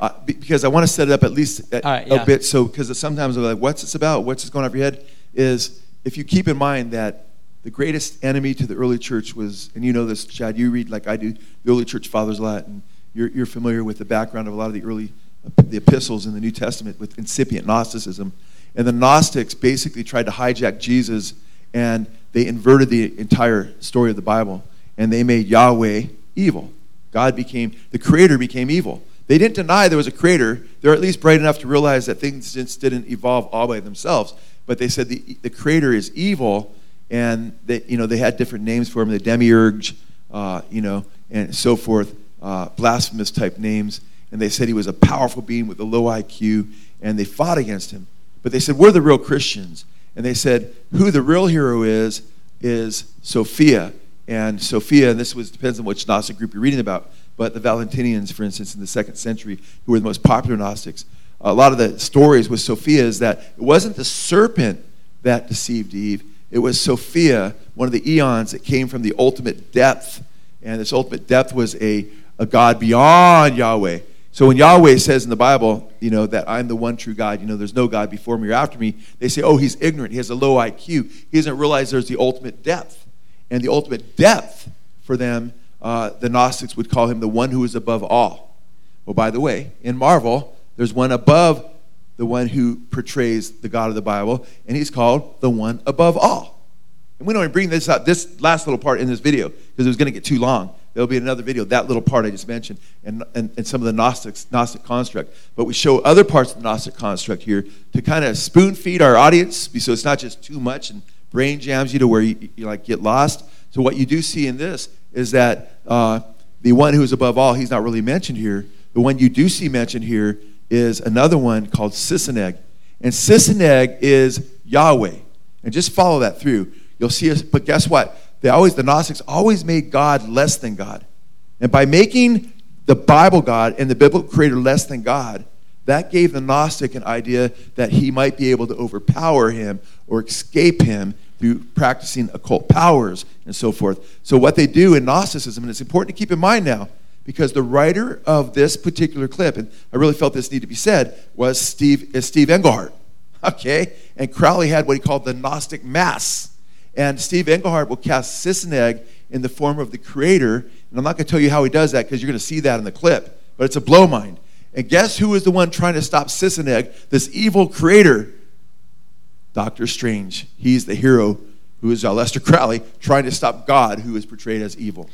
Uh, because I want to set it up at least a, right, yeah. a bit. So, because sometimes I'm like, what's this about? What's this going on your head? Is if you keep in mind that the greatest enemy to the early church was, and you know this, Chad, you read like I do, the early church fathers a lot, and you're, you're familiar with the background of a lot of the early the epistles in the New Testament with incipient Gnosticism. And the Gnostics basically tried to hijack Jesus and they inverted the entire story of the Bible and they made Yahweh evil. God became, the creator became evil. They didn't deny there was a creator. They're at least bright enough to realize that things just didn't evolve all by themselves. But they said the, the creator is evil and they, you know, they had different names for him, the demiurge, uh, you know, and so forth, uh, blasphemous type names. And they said he was a powerful being with a low IQ, and they fought against him. But they said, We're the real Christians. And they said, Who the real hero is, is Sophia. And Sophia, and this was depends on which Gnostic group you're reading about, but the Valentinians, for instance, in the second century, who were the most popular Gnostics, a lot of the stories with Sophia is that it wasn't the serpent that deceived Eve, it was Sophia, one of the eons that came from the ultimate depth. And this ultimate depth was a, a God beyond Yahweh. So when Yahweh says in the Bible, you know, that I'm the one true God, you know, there's no God before me or after me, they say, oh, he's ignorant. He has a low IQ. He doesn't realize there's the ultimate depth. And the ultimate depth for them, uh, the Gnostics would call him the one who is above all. Well, by the way, in Marvel, there's one above the one who portrays the God of the Bible, and he's called the one above all. And we don't even bring this out, this last little part in this video, because it was going to get too long. There'll be another video, that little part I just mentioned, and, and, and some of the Gnostics, Gnostic construct. But we show other parts of the Gnostic construct here to kind of spoon feed our audience, so it's not just too much and brain jams you to where you, you like get lost. So what you do see in this is that uh, the one who is above all, he's not really mentioned here. The one you do see mentioned here is another one called Sise-Neg. And Sise-Neg is Yahweh. And just follow that through. You'll see us, but guess what? They always, the Gnostics always made God less than God. And by making the Bible God and the biblical creator less than God, that gave the Gnostic an idea that he might be able to overpower him or escape him through practicing occult powers and so forth. So, what they do in Gnosticism, and it's important to keep in mind now, because the writer of this particular clip, and I really felt this need to be said, was Steve, is Steve Englehart. [laughs] Okay? And Crowley had what he called the Gnostic Mass. And Steve Englehart will cast Sise-Neg in the form of the creator. And I'm not going to tell you how he does that because you're going to see that in the clip. But it's a blow mind. And guess who is the one trying to stop Sise-Neg, this evil creator? Doctor Strange. He's the hero who is uh, Aleister Crowley, trying to stop God, who is portrayed as evil.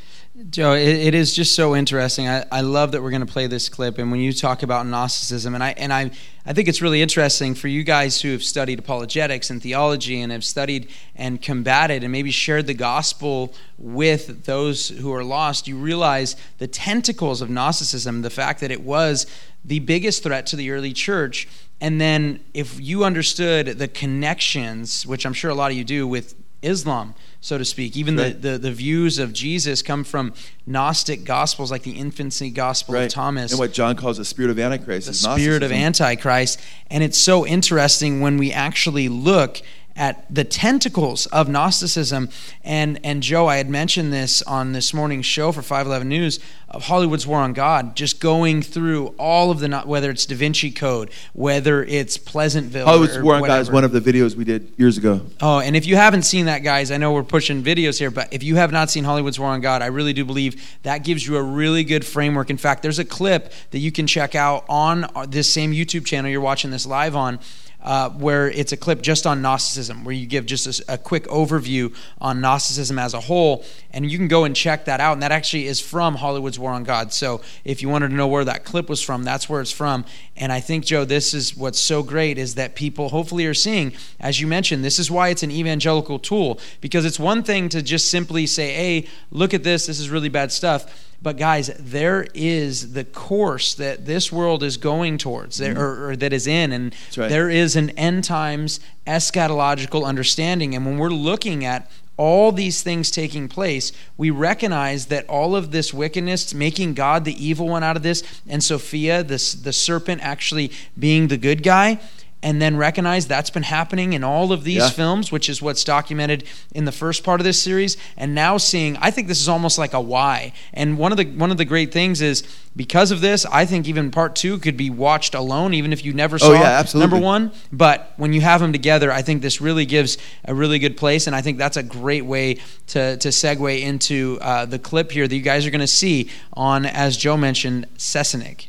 Joe, it, it is just so interesting. I, I love that we're going to play this clip, and when you talk about Gnosticism, and I and I, I think it's really interesting for you guys who have studied apologetics and theology and have studied and combated and maybe shared the gospel with those who are lost. You realize the tentacles of Gnosticism, the fact that it was the biggest threat to the early church, and then if you understood the connections, which I'm sure a lot of you do, with Islam so to speak. Even right. the, the, the, views of Jesus come from Gnostic gospels like the infancy gospel right. of Thomas. And what John calls the spirit of Antichrist. The spirit of Antichrist. And it's so interesting when we actually look at the tentacles of Gnosticism. And, and Joe, I had mentioned this on this morning's show for 511 News of Hollywood's War on God, just going through all of the, whether it's Da Vinci Code, whether it's Pleasantville. Hollywood's War on. God is one of the videos we did years ago. Oh, and if you haven't seen that, guys, I know we're pushing videos here, but if you have not seen Hollywood's War on God, I really do believe that gives you a really good framework. In fact, there's a clip that you can check out on this same YouTube channel you're watching this live on uh, where it's a clip just on Gnosticism, where you give just a, a, quick overview on Gnosticism as a whole, and you can go and check that out. And that actually is from Hollywood's War on God. So if you wanted to know where that clip was from, that's where it's from. And I think, Joe, this is what's so great is that people hopefully are seeing, as you mentioned, this is why it's an evangelical tool, because it's one thing to just simply say, hey, look at this, this is really bad stuff but guys, there is the course that this world is going towards, mm-hmm. or, or, that is in, and right. there is an end times eschatological understanding. And when we're looking at all these things taking place, we recognize that all of this wickedness, making God the evil one out of this, and Sophia, this the serpent, actually being the good guy, and then recognize that's been happening in all of these Yeah. films, which is what's documented in the first part of this series, and now seeing, I think this is almost like a why. And one of the one of the great things is because of this, I think even part two could be watched alone, even if you never saw Oh, yeah, absolutely. number one. But when you have them together, I think this really gives a really good place, and I think that's a great way to to segue into uh, the clip here that you guys are going to see on, as Joe mentioned, Sise-Neg.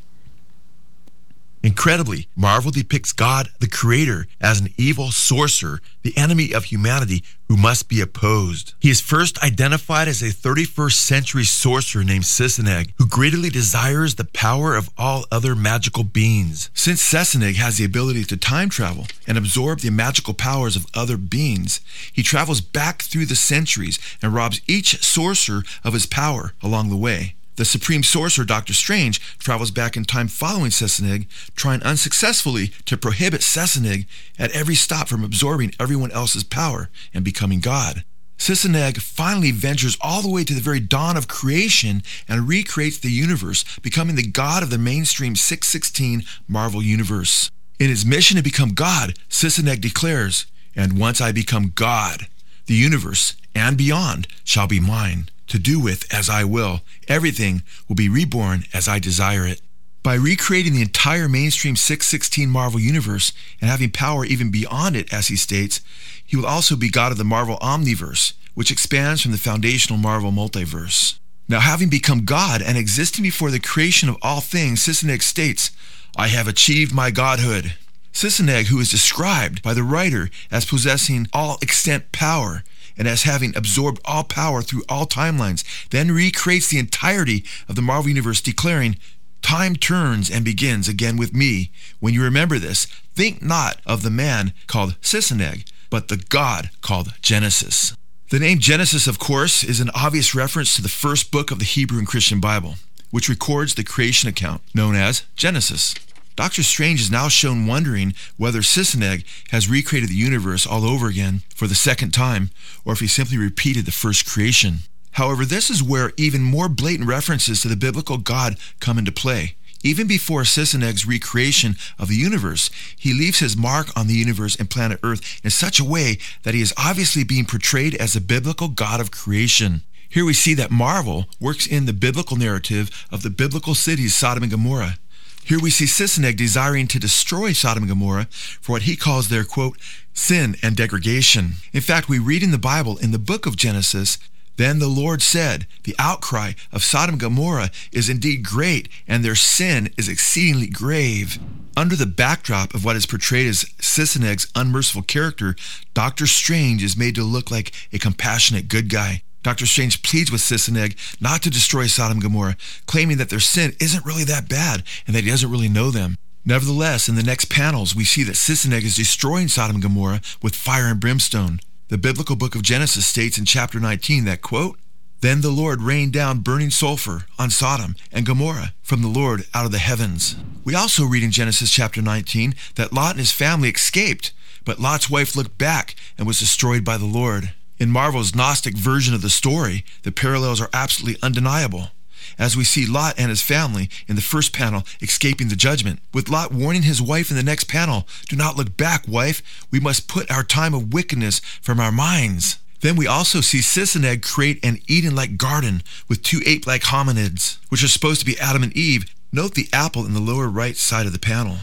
Incredibly, Marvel depicts God, the Creator, as an evil sorcerer, the enemy of humanity who must be opposed. He is first identified as a 31st century sorcerer named Sise-Neg, who greedily desires the power of all other magical beings. Since Sise-Neg has the ability to time travel and absorb the magical powers of other beings, he travels back through the centuries and robs each sorcerer of his power along the way. The supreme sorcerer, Doctor Strange, travels back in time following Sise-Neg, trying unsuccessfully to prohibit Sise-Neg at every stop from absorbing everyone else's power and becoming God. Sise-Neg finally ventures all the way to the very dawn of creation and recreates the universe, becoming the god of the mainstream 616 Marvel Universe. In his mission to become God, Sise-Neg declares, And once I become God, the universe and beyond shall be mine, to do with as I will. Everything will be reborn as I desire it. By recreating the entire mainstream 616 Marvel universe and having power even beyond it, as he states, he will also be God of the Marvel Omniverse, which expands from the foundational Marvel multiverse. Now, having become God and existing before the creation of all things, Sise-Neg states, I have achieved my godhood. Sise-Neg, who is described by the writer as possessing all extent power and as having absorbed all power through all timelines, then recreates the entirety of the Marvel Universe, declaring, Time turns and begins again with me. When you remember this, think not of the man called Sise-Neg, but the God called Genesis. The name Genesis, of course, is an obvious reference to the first book of the Hebrew and Christian Bible, which records the creation account, known as Genesis. Doctor Strange is now shown wondering whether Sise-Neg has recreated the universe all over again for the second time, or if he simply repeated the first creation. However, this is where even more blatant references to the biblical God come into play. Even before Sise-Neg's recreation of the universe, he leaves his mark on the universe and planet Earth in such a way that he is obviously being portrayed as the biblical God of creation. Here we see that Marvel works in the biblical narrative of the biblical cities Sodom and Gomorrah. Here we see Sise-Neg desiring to destroy Sodom and Gomorrah for what he calls their, quote, sin and degradation. In fact, we read in the Bible, in the book of Genesis, then the Lord said, The outcry of Sodom and Gomorrah is indeed great, and their sin is exceedingly grave. Under the backdrop of what is portrayed as Sise-Neg's unmerciful character, Doctor Strange is made to look like a compassionate good guy. Dr. Strange pleads with Sise-Neg not to destroy Sodom and Gomorrah, claiming that their sin isn't really that bad and that he doesn't really know them. Nevertheless, in the next panels, we see that Sise-Neg is destroying Sodom and Gomorrah with fire and brimstone. The biblical book of Genesis states in chapter 19 that, quote, Then the Lord rained down burning sulfur on Sodom and Gomorrah from the Lord out of the heavens. We also read in Genesis chapter 19 that Lot and his family escaped, but Lot's wife looked back and was destroyed by the Lord. In Marvel's Gnostic version of the story, the parallels are absolutely undeniable. As we see Lot and his family in the first panel escaping the judgment, with Lot warning his wife in the next panel, Do not look back, wife. We must put our time of wickedness from our minds. Then we also see Sise-Neg create an Eden like garden with two ape like hominids, which are supposed to be Adam and Eve. Note the apple in the lower right side of the panel.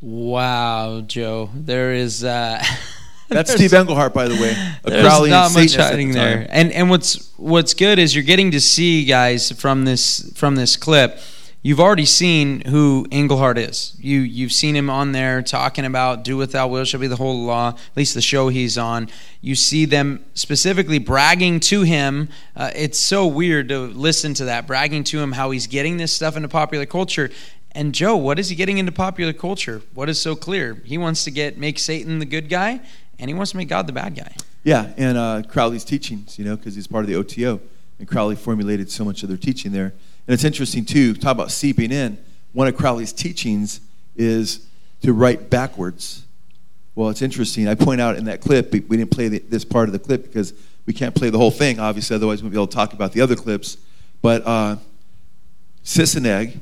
Wow, Joe. There is. Uh, [laughs] That's Steve Englehart, by the way. A There's Crowley not and much Satanist the hiding there. And and what's what's good is you're getting to see guys from this from this clip. You've already seen who Englehart is. You you've seen him on there talking about "Do without will shall be the whole law." At least the show he's on. You see them specifically bragging to him. Uh, it's so weird to listen to that bragging to him how he's getting this stuff into popular culture. And Joe, what is he getting into popular culture? What is so clear? He wants to get make Satan the good guy, and he wants to make God the bad guy. Yeah, and uh, Crowley's teachings, you know, because he's part of the OTO, and Crowley formulated so much of their teaching there. And it's interesting too. Talk about seeping in. One of Crowley's teachings is to write backwards. Well, it's interesting. I point out in that clip, we didn't play the, this part of the clip because we can't play the whole thing, obviously, otherwise we'll be able to talk about the other clips. But uh, Sise-Neg,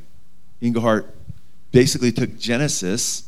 Englehart basically took Genesis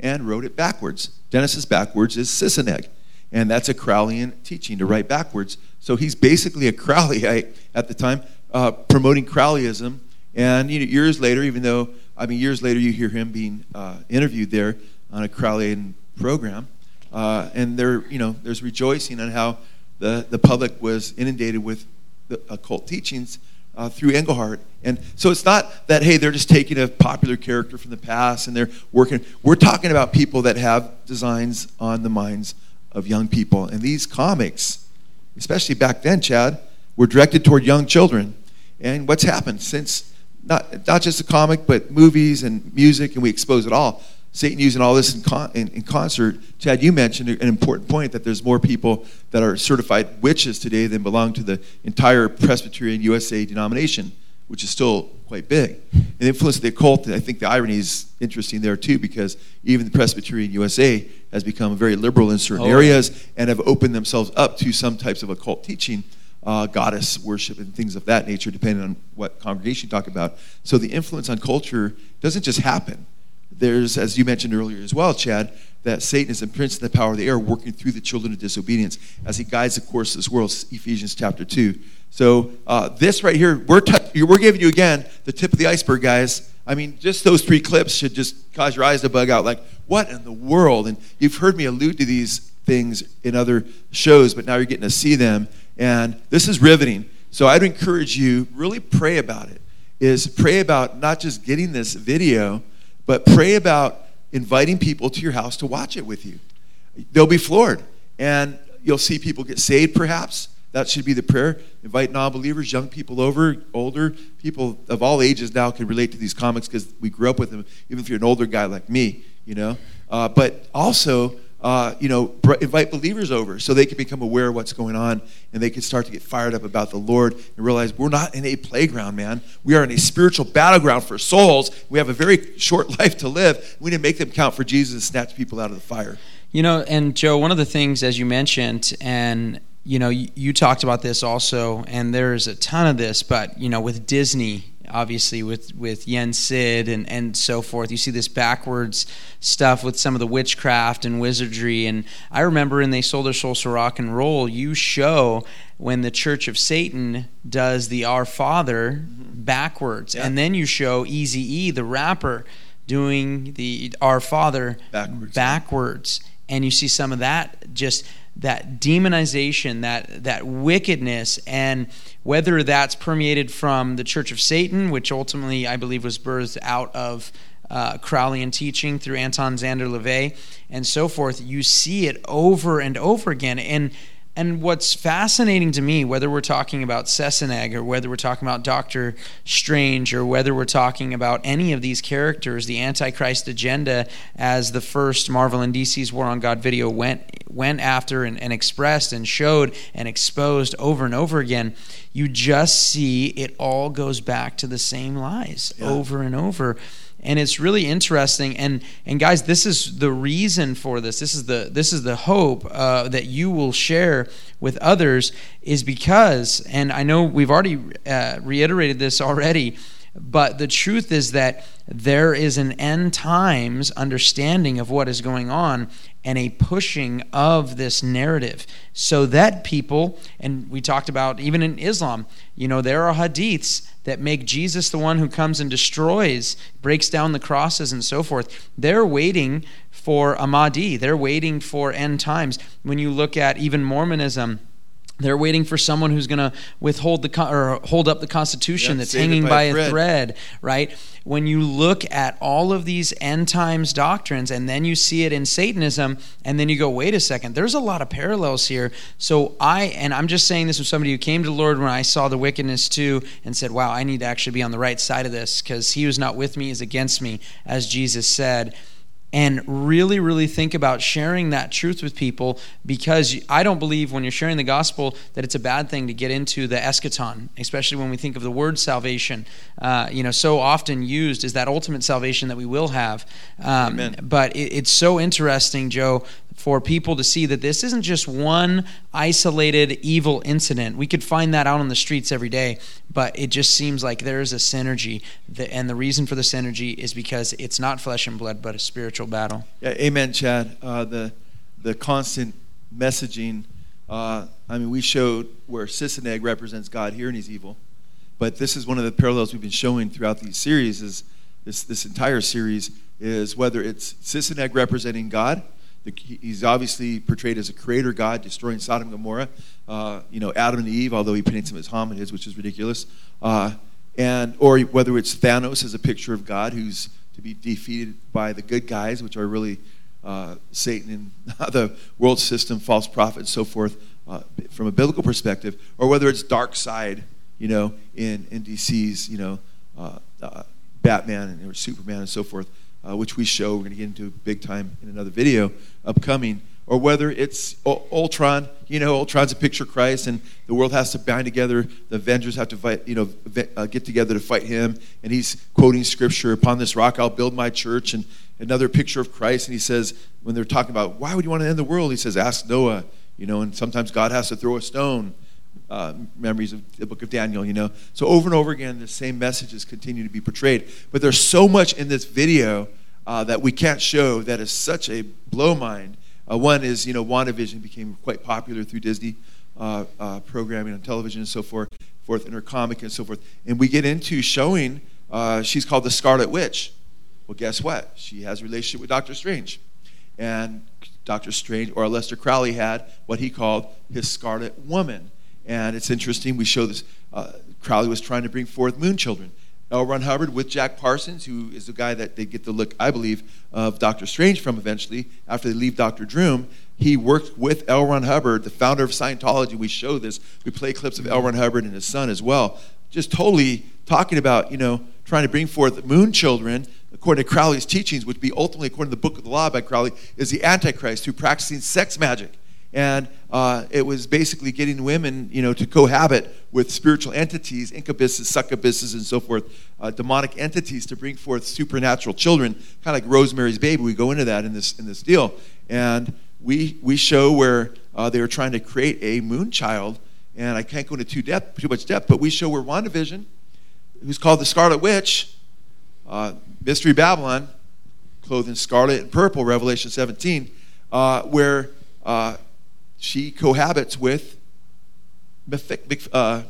and wrote it backwards. Genesis backwards is Sise-Neg, and that's a Crowleyan teaching to write backwards. So he's basically a Crowleyite at the time, uh, promoting Crowleyism. And you know, years later, even though I mean, years later, you hear him being uh, interviewed there on a Crowleyan program, uh, and there, you know, there's rejoicing on how the, the public was inundated with the occult teachings uh, through Englehart. And so it's not that, hey, they're just taking a popular character from the past and they're working. We're talking about people that have designs on the minds of young people. And these comics, especially back then, Chad, were directed toward young children. And what's happened since, not, not just a comic, but movies and music, and we expose it all. Satan using all this in, con- in, in, concert. Chad, you mentioned an important point that there's more people that are certified witches today than belong to the entire Presbyterian USA denomination, which is still quite big. And the influence of the occult, I think the irony is interesting there too, because even the Presbyterian USA has become very liberal in certain oh, areas yeah. and have opened themselves up to some types of occult teaching. Uh, goddess worship and things of that nature, depending on what congregation you talk about. So the influence on culture doesn't just happen there's, as you mentioned earlier as well, Chad, that Satan is prince of the power of the air working through the children of disobedience as he guides the course of this world, Ephesians chapter 2. So, uh, this right here, we're, we're giving you again the tip of the iceberg, guys. I mean, just those three clips should just cause your eyes to bug out. Like, what in the world? And you've heard me allude to these things in other shows, but now you're getting to see them. And this is riveting. So, I'd encourage you, really pray about it. Is pray about not just getting this video, but pray about inviting people to your house to watch it with you. They'll be floored. And you'll see people get saved, perhaps. That should be the prayer. Invite non believers, young people over, older people of all ages now can relate to these comics because we grew up with them, even if you're an older guy like me, you know. Uh, but also, uh, you know, invite believers over so they can become aware of what's going on and they can start to get fired up about the Lord and realize we're not in a playground, man. We are in a spiritual battleground for souls. We have a very short [laughs] life to live. We need to make them count for Jesus and snatch people out of the fire. You know, and Joe, one of the things, as you mentioned, and you know, you, you talked about this also, and there's a ton of this, but you know, with Disney obviously with with Yen Sid and and so forth. You see this backwards stuff with some of the witchcraft and wizardry. And I remember in They Sold Their Souls to Rock and Roll, you show when the Church of Satan does the Our Father mm-hmm. backwards, yeah. and then you show Easy E, the rapper, doing the Our Father backwards. backwards. And you see some of that just that demonization, that that wickedness, and whether that's permeated from the Church of Satan, which ultimately I believe was birthed out of uh, Crowleyan teaching through Anton Szandor LaVey and so forth, you see it over and over again. And and what's fascinating to me, whether we're talking about Sise-Neg or whether we're talking about Doctor Strange or whether we're talking about any of these characters, the Antichrist agenda, as the first Marvel and DC's War on God video went went after and, and expressed and showed and exposed over and over again, you just see it all goes back to the same lies yeah. over and over and it's really interesting. And and guys this is the reason for this. This is the this is the hope uh, that you will share with others is because and i know we've already uh, reiterated this already but the truth is that there is an end times understanding of what is going on and a pushing of this narrative so that people, and we talked about even in Islam, you know, there are hadiths that make Jesus the one who comes and destroys, breaks down the crosses, and so forth. They're waiting for a Mahdi, they're waiting for end times. When you look at even Mormonism, they're waiting for someone who's going to withhold the or hold up the Constitution that's hanging by, by, a thread. thread, right? When you look at all of these end times doctrines, and then you see it in Satanism, and then you go, "Wait a second, there's a lot of parallels here." So I, and I'm just saying this from somebody who came to the Lord when I saw the wickedness too, and said, "Wow, I need to actually be on the right side of this because He who's not with me is against me," as Jesus said and really, really think about sharing that truth with people because I don't believe when you're sharing the gospel that it's a bad thing to get into the eschaton, especially when we think of the word salvation. Uh, you know, so often used as that ultimate salvation that we will have. Um, but it, it's so interesting, Joe, for people to see that this isn't just one isolated evil incident. We could find that out on the streets every day, but it just seems like there is a synergy. And the reason for the synergy is because it's not flesh and blood, but a spiritual battle. Yeah, amen, Chad. Uh, the, the constant messaging. Uh, I mean, we showed where Sise-Neg represents God here and he's evil. But this is one of the parallels we've been showing throughout these series is this, this entire series is whether it's Sise-Neg representing God, the, he's obviously portrayed as a creator God destroying Sodom and Gomorrah, uh, you know, Adam and Eve, although he paints them as hominids, which is ridiculous, uh, and or whether it's Thanos as a picture of God who's to be defeated by the good guys, which are really uh, Satan and [laughs] the world system, false prophets, so forth, uh, from a biblical perspective, or whether it's dark side, you know, in, in DC's, you know, uh, uh, Batman and or Superman and so forth, uh, which we show. We're going to get into big time in another video upcoming. Or whether it's Ultron, you know, Ultron's a picture of Christ, and the world has to bind together. The Avengers have to fight, you know, uh, get together to fight him. And he's quoting scripture: "Upon this rock I'll build my church." And another picture of Christ, and he says, when they're talking about why would you want to end the world, he says, "Ask Noah." You know, and sometimes God has to throw a stone uh, memories of the book of Daniel, you know. So over and over again, the same messages continue to be portrayed. But there's so much in this video uh, that we can't show that is such a blow mind. Uh, one is, you know, WandaVision became quite popular through Disney uh, uh, programming on television and so forth, forth, in her comic and so forth. And we get into showing uh, she's called the Scarlet Witch. Well, guess what? She has a relationship with Doctor Strange. And Doctor Strange, or Aleister Crowley, had what he called his Scarlet Woman. And it's interesting, we show this. Uh, Crowley was trying to bring forth moon children. L. Ron Hubbard with Jack Parsons, who is the guy that they get the look, I believe, of Doctor Strange from eventually after they leave Doctor Doom. He worked with L. Ron Hubbard, the founder of Scientology. We show this. We play clips of L. Ron Hubbard and his son as well. Just totally talking about, you know, trying to bring forth moon children, according to Crowley's teachings, which be ultimately, according to the book of the law by Crowley, is the Antichrist who practicing sex magic and uh, it was basically getting women, you know, to cohabit with spiritual entities, incubuses, succubuses, and so forth, uh, demonic entities to bring forth supernatural children, kind of like Rosemary's Baby. We go into that in this in this deal, and we we show where uh, they were trying to create a moon child, and I can't go into too depth, too much depth, but we show where WandaVision, who's called the Scarlet Witch, uh, Mystery Babylon, clothed in scarlet and purple, Revelation 17, uh, where uh, she cohabits with uh,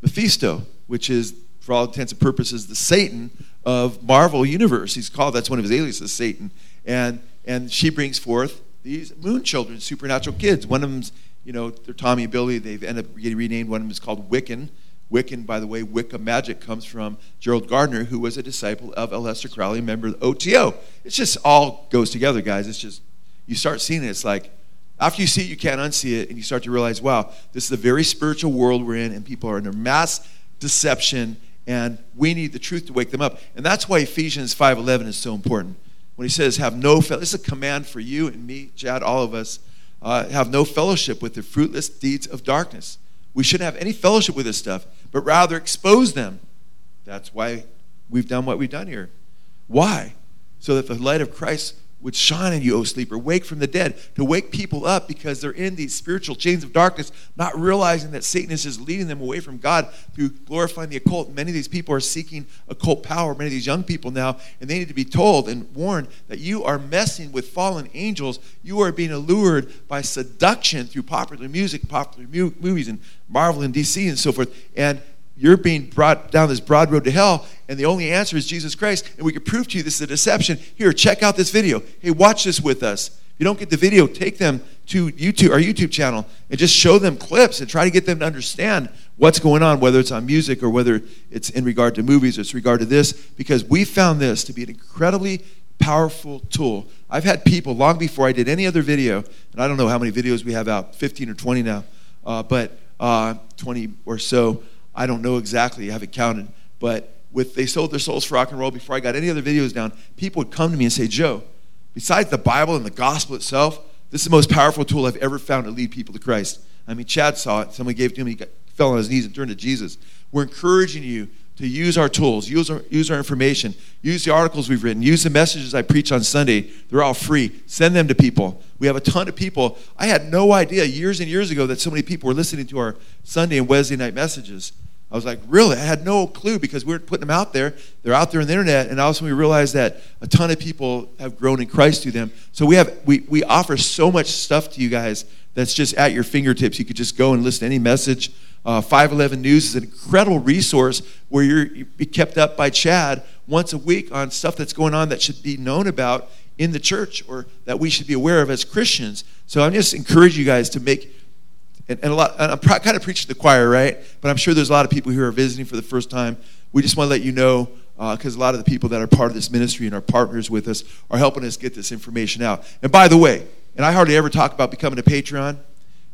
Mephisto, which is, for all intents and purposes, the Satan of Marvel Universe. He's called, that's one of his aliases, Satan. And, and she brings forth these moon children, supernatural kids. One of them's, you know, they're Tommy and Billy. They've ended up getting renamed. One of them is called Wiccan. Wiccan, by the way, Wicca magic comes from Gerald Gardner, who was a disciple of Aleister Crowley, member of the OTO. It's just all goes together, guys. It's just, you start seeing it, it's like, after you see it, you can't unsee it, and you start to realize, wow, this is a very spiritual world we're in, and people are under mass deception, and we need the truth to wake them up. And that's why Ephesians 5.11 is so important. When he says, have no, fellowship, this is a command for you and me, Chad, all of us, uh, have no fellowship with the fruitless deeds of darkness. We shouldn't have any fellowship with this stuff, but rather expose them. That's why we've done what we've done here. Why? So that the light of Christ would shine on you, O sleeper. Wake from the dead, to wake people up because they're in these spiritual chains of darkness, not realizing that Satan is just leading them away from God through glorifying the occult. Many of these people are seeking occult power, many of these young people now, and they need to be told and warned that you are messing with fallen angels. You are being allured by seduction through popular music, popular mu- movies, and Marvel and DC and so forth. And you're being brought down this broad road to hell, and the only answer is Jesus Christ. And we can prove to you this is a deception. Here, check out this video. Hey, watch this with us. If you don't get the video, take them to YouTube, our YouTube channel, and just show them clips and try to get them to understand what's going on, whether it's on music or whether it's in regard to movies or it's regard to this, because we found this to be an incredibly powerful tool. I've had people long before I did any other video, and I don't know how many videos we have out, 15 or 20 now, uh, but uh, 20 or so. I don't know exactly, I haven't counted, but with they sold their souls for rock and roll before I got any other videos down, people would come to me and say, Joe, besides the Bible and the gospel itself, this is the most powerful tool I've ever found to lead people to Christ. I mean, Chad saw it. Someone gave it to him. He got, fell on his knees and turned to Jesus. We're encouraging you to use our tools, use our, use our information, use the articles we've written, use the messages I preach on Sunday. They're all free. Send them to people. We have a ton of people. I had no idea years and years ago that so many people were listening to our Sunday and Wednesday night messages. I was like, really? I had no clue because we were putting them out there. They're out there on the internet, and all of a sudden we realized that a ton of people have grown in Christ through them. So we have we, we offer so much stuff to you guys that's just at your fingertips. You could just go and listen to any message. Uh, 511 News is an incredible resource where you're you be kept up by Chad once a week on stuff that's going on that should be known about in the church or that we should be aware of as Christians. So I'm just encourage you guys to make and, and a lot. And I'm kind of preaching to the choir, right? But I'm sure there's a lot of people who are visiting for the first time. We just want to let you know because uh, a lot of the people that are part of this ministry and are partners with us are helping us get this information out. And by the way, and I hardly ever talk about becoming a Patreon,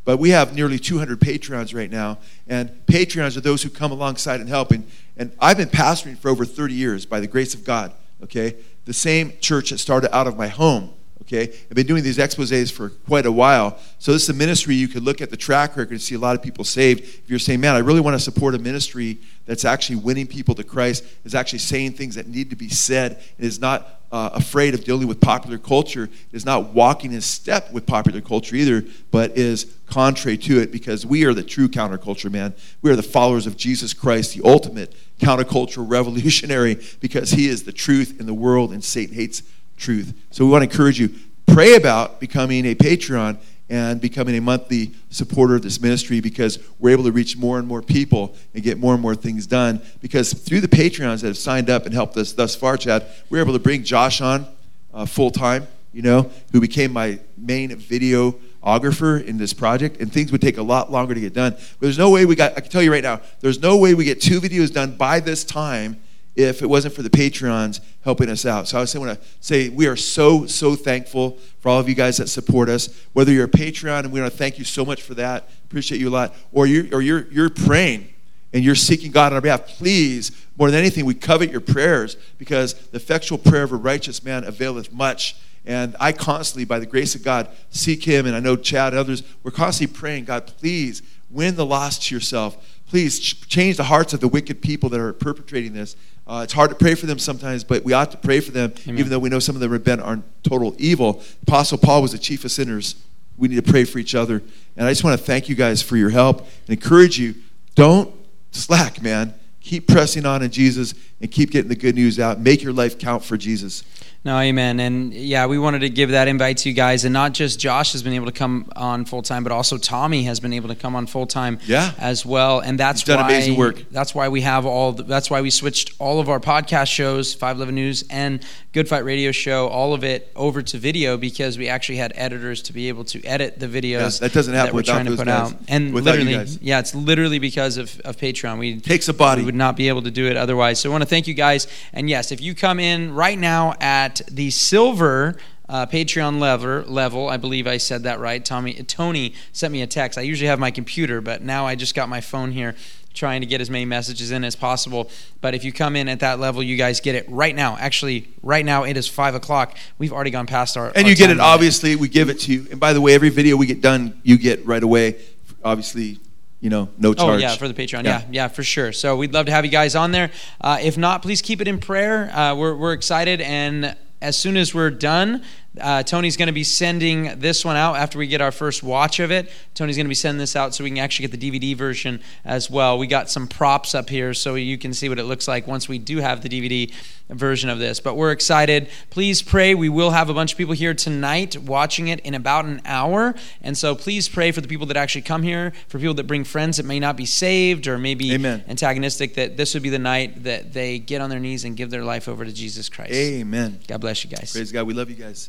but we have nearly 200 Patreons right now. And Patreons are those who come alongside and help. And, and I've been pastoring for over 30 years by the grace of God, okay? The same church that started out of my home Okay, I've been doing these exposés for quite a while. So this is a ministry you could look at the track record and see a lot of people saved. If you're saying, "Man, I really want to support a ministry that's actually winning people to Christ, is actually saying things that need to be said, and is not uh, afraid of dealing with popular culture, is not walking in step with popular culture either, but is contrary to it because we are the true counterculture, man. We are the followers of Jesus Christ, the ultimate countercultural revolutionary, because He is the truth in the world, and Satan hates." Truth. So we want to encourage you pray about becoming a Patreon and becoming a monthly supporter of this ministry because we're able to reach more and more people and get more and more things done. Because through the Patreons that have signed up and helped us thus far, Chad, we're able to bring Josh on uh, full time, you know, who became my main videographer in this project, and things would take a lot longer to get done. But there's no way we got, I can tell you right now, there's no way we get two videos done by this time if it wasn't for the Patreons helping us out. So I just want to say we are so, so thankful for all of you guys that support us. Whether you're a Patreon, and we want to thank you so much for that. Appreciate you a lot. Or you're, or you're, you're praying and you're seeking God on our behalf. Please, more than anything, we covet your prayers because the effectual prayer of a righteous man availeth much. And I constantly, by the grace of God, seek Him. And I know Chad and others, we're constantly praying, God, please win the lost to yourself. Please change the hearts of the wicked people that are perpetrating this. Uh, it's hard to pray for them sometimes, but we ought to pray for them, Amen. even though we know some of them are bent on total evil. Apostle Paul was the chief of sinners. We need to pray for each other. And I just want to thank you guys for your help and encourage you don't slack, man. Keep pressing on in Jesus and keep getting the good news out. Make your life count for Jesus. No, amen. And yeah, we wanted to give that invite to you guys. And not just Josh has been able to come on full time, but also Tommy has been able to come on full time yeah. as well. And that's why amazing work. That's why we have all the, that's why we switched all of our podcast shows, 511 News and Good Fight Radio Show, all of it over to video because we actually had editors to be able to edit the videos yeah, that doesn't happen that we're trying to put guys. out. And without literally, yeah, it's literally because of, of Patreon. We takes a body. We would not be able to do it otherwise. So I want to thank you guys. And yes, if you come in right now at the silver silver uh, Patreon level, level, I believe I said that right. Tommy, Tony sent me a text. I usually have my computer, but now I just got my phone here trying to get as many messages in as possible. But if you come in at that level, you guys get it right now. Actually, right now it is five o'clock. We've already gone past our. And our you get it. Obviously, we give it to you. And by the way, every video we get done, you get right away. Obviously, you know, no charge. Oh yeah, for the Patreon. Yeah, yeah, yeah for sure. So we'd love to have you guys on there. Uh, if not, please keep it in prayer. Uh, we're we're excited and as soon as we're done, uh, Tony's going to be sending this one out after we get our first watch of it. Tony's going to be sending this out so we can actually get the DVD version as well. We got some props up here so you can see what it looks like once we do have the DVD version of this. But we're excited. Please pray. We will have a bunch of people here tonight watching it in about an hour. And so please pray for the people that actually come here, for people that bring friends that may not be saved or maybe Amen. antagonistic, that this would be the night that they get on their knees and give their life over to Jesus Christ. Amen. God bless you guys. Praise God. We love you guys.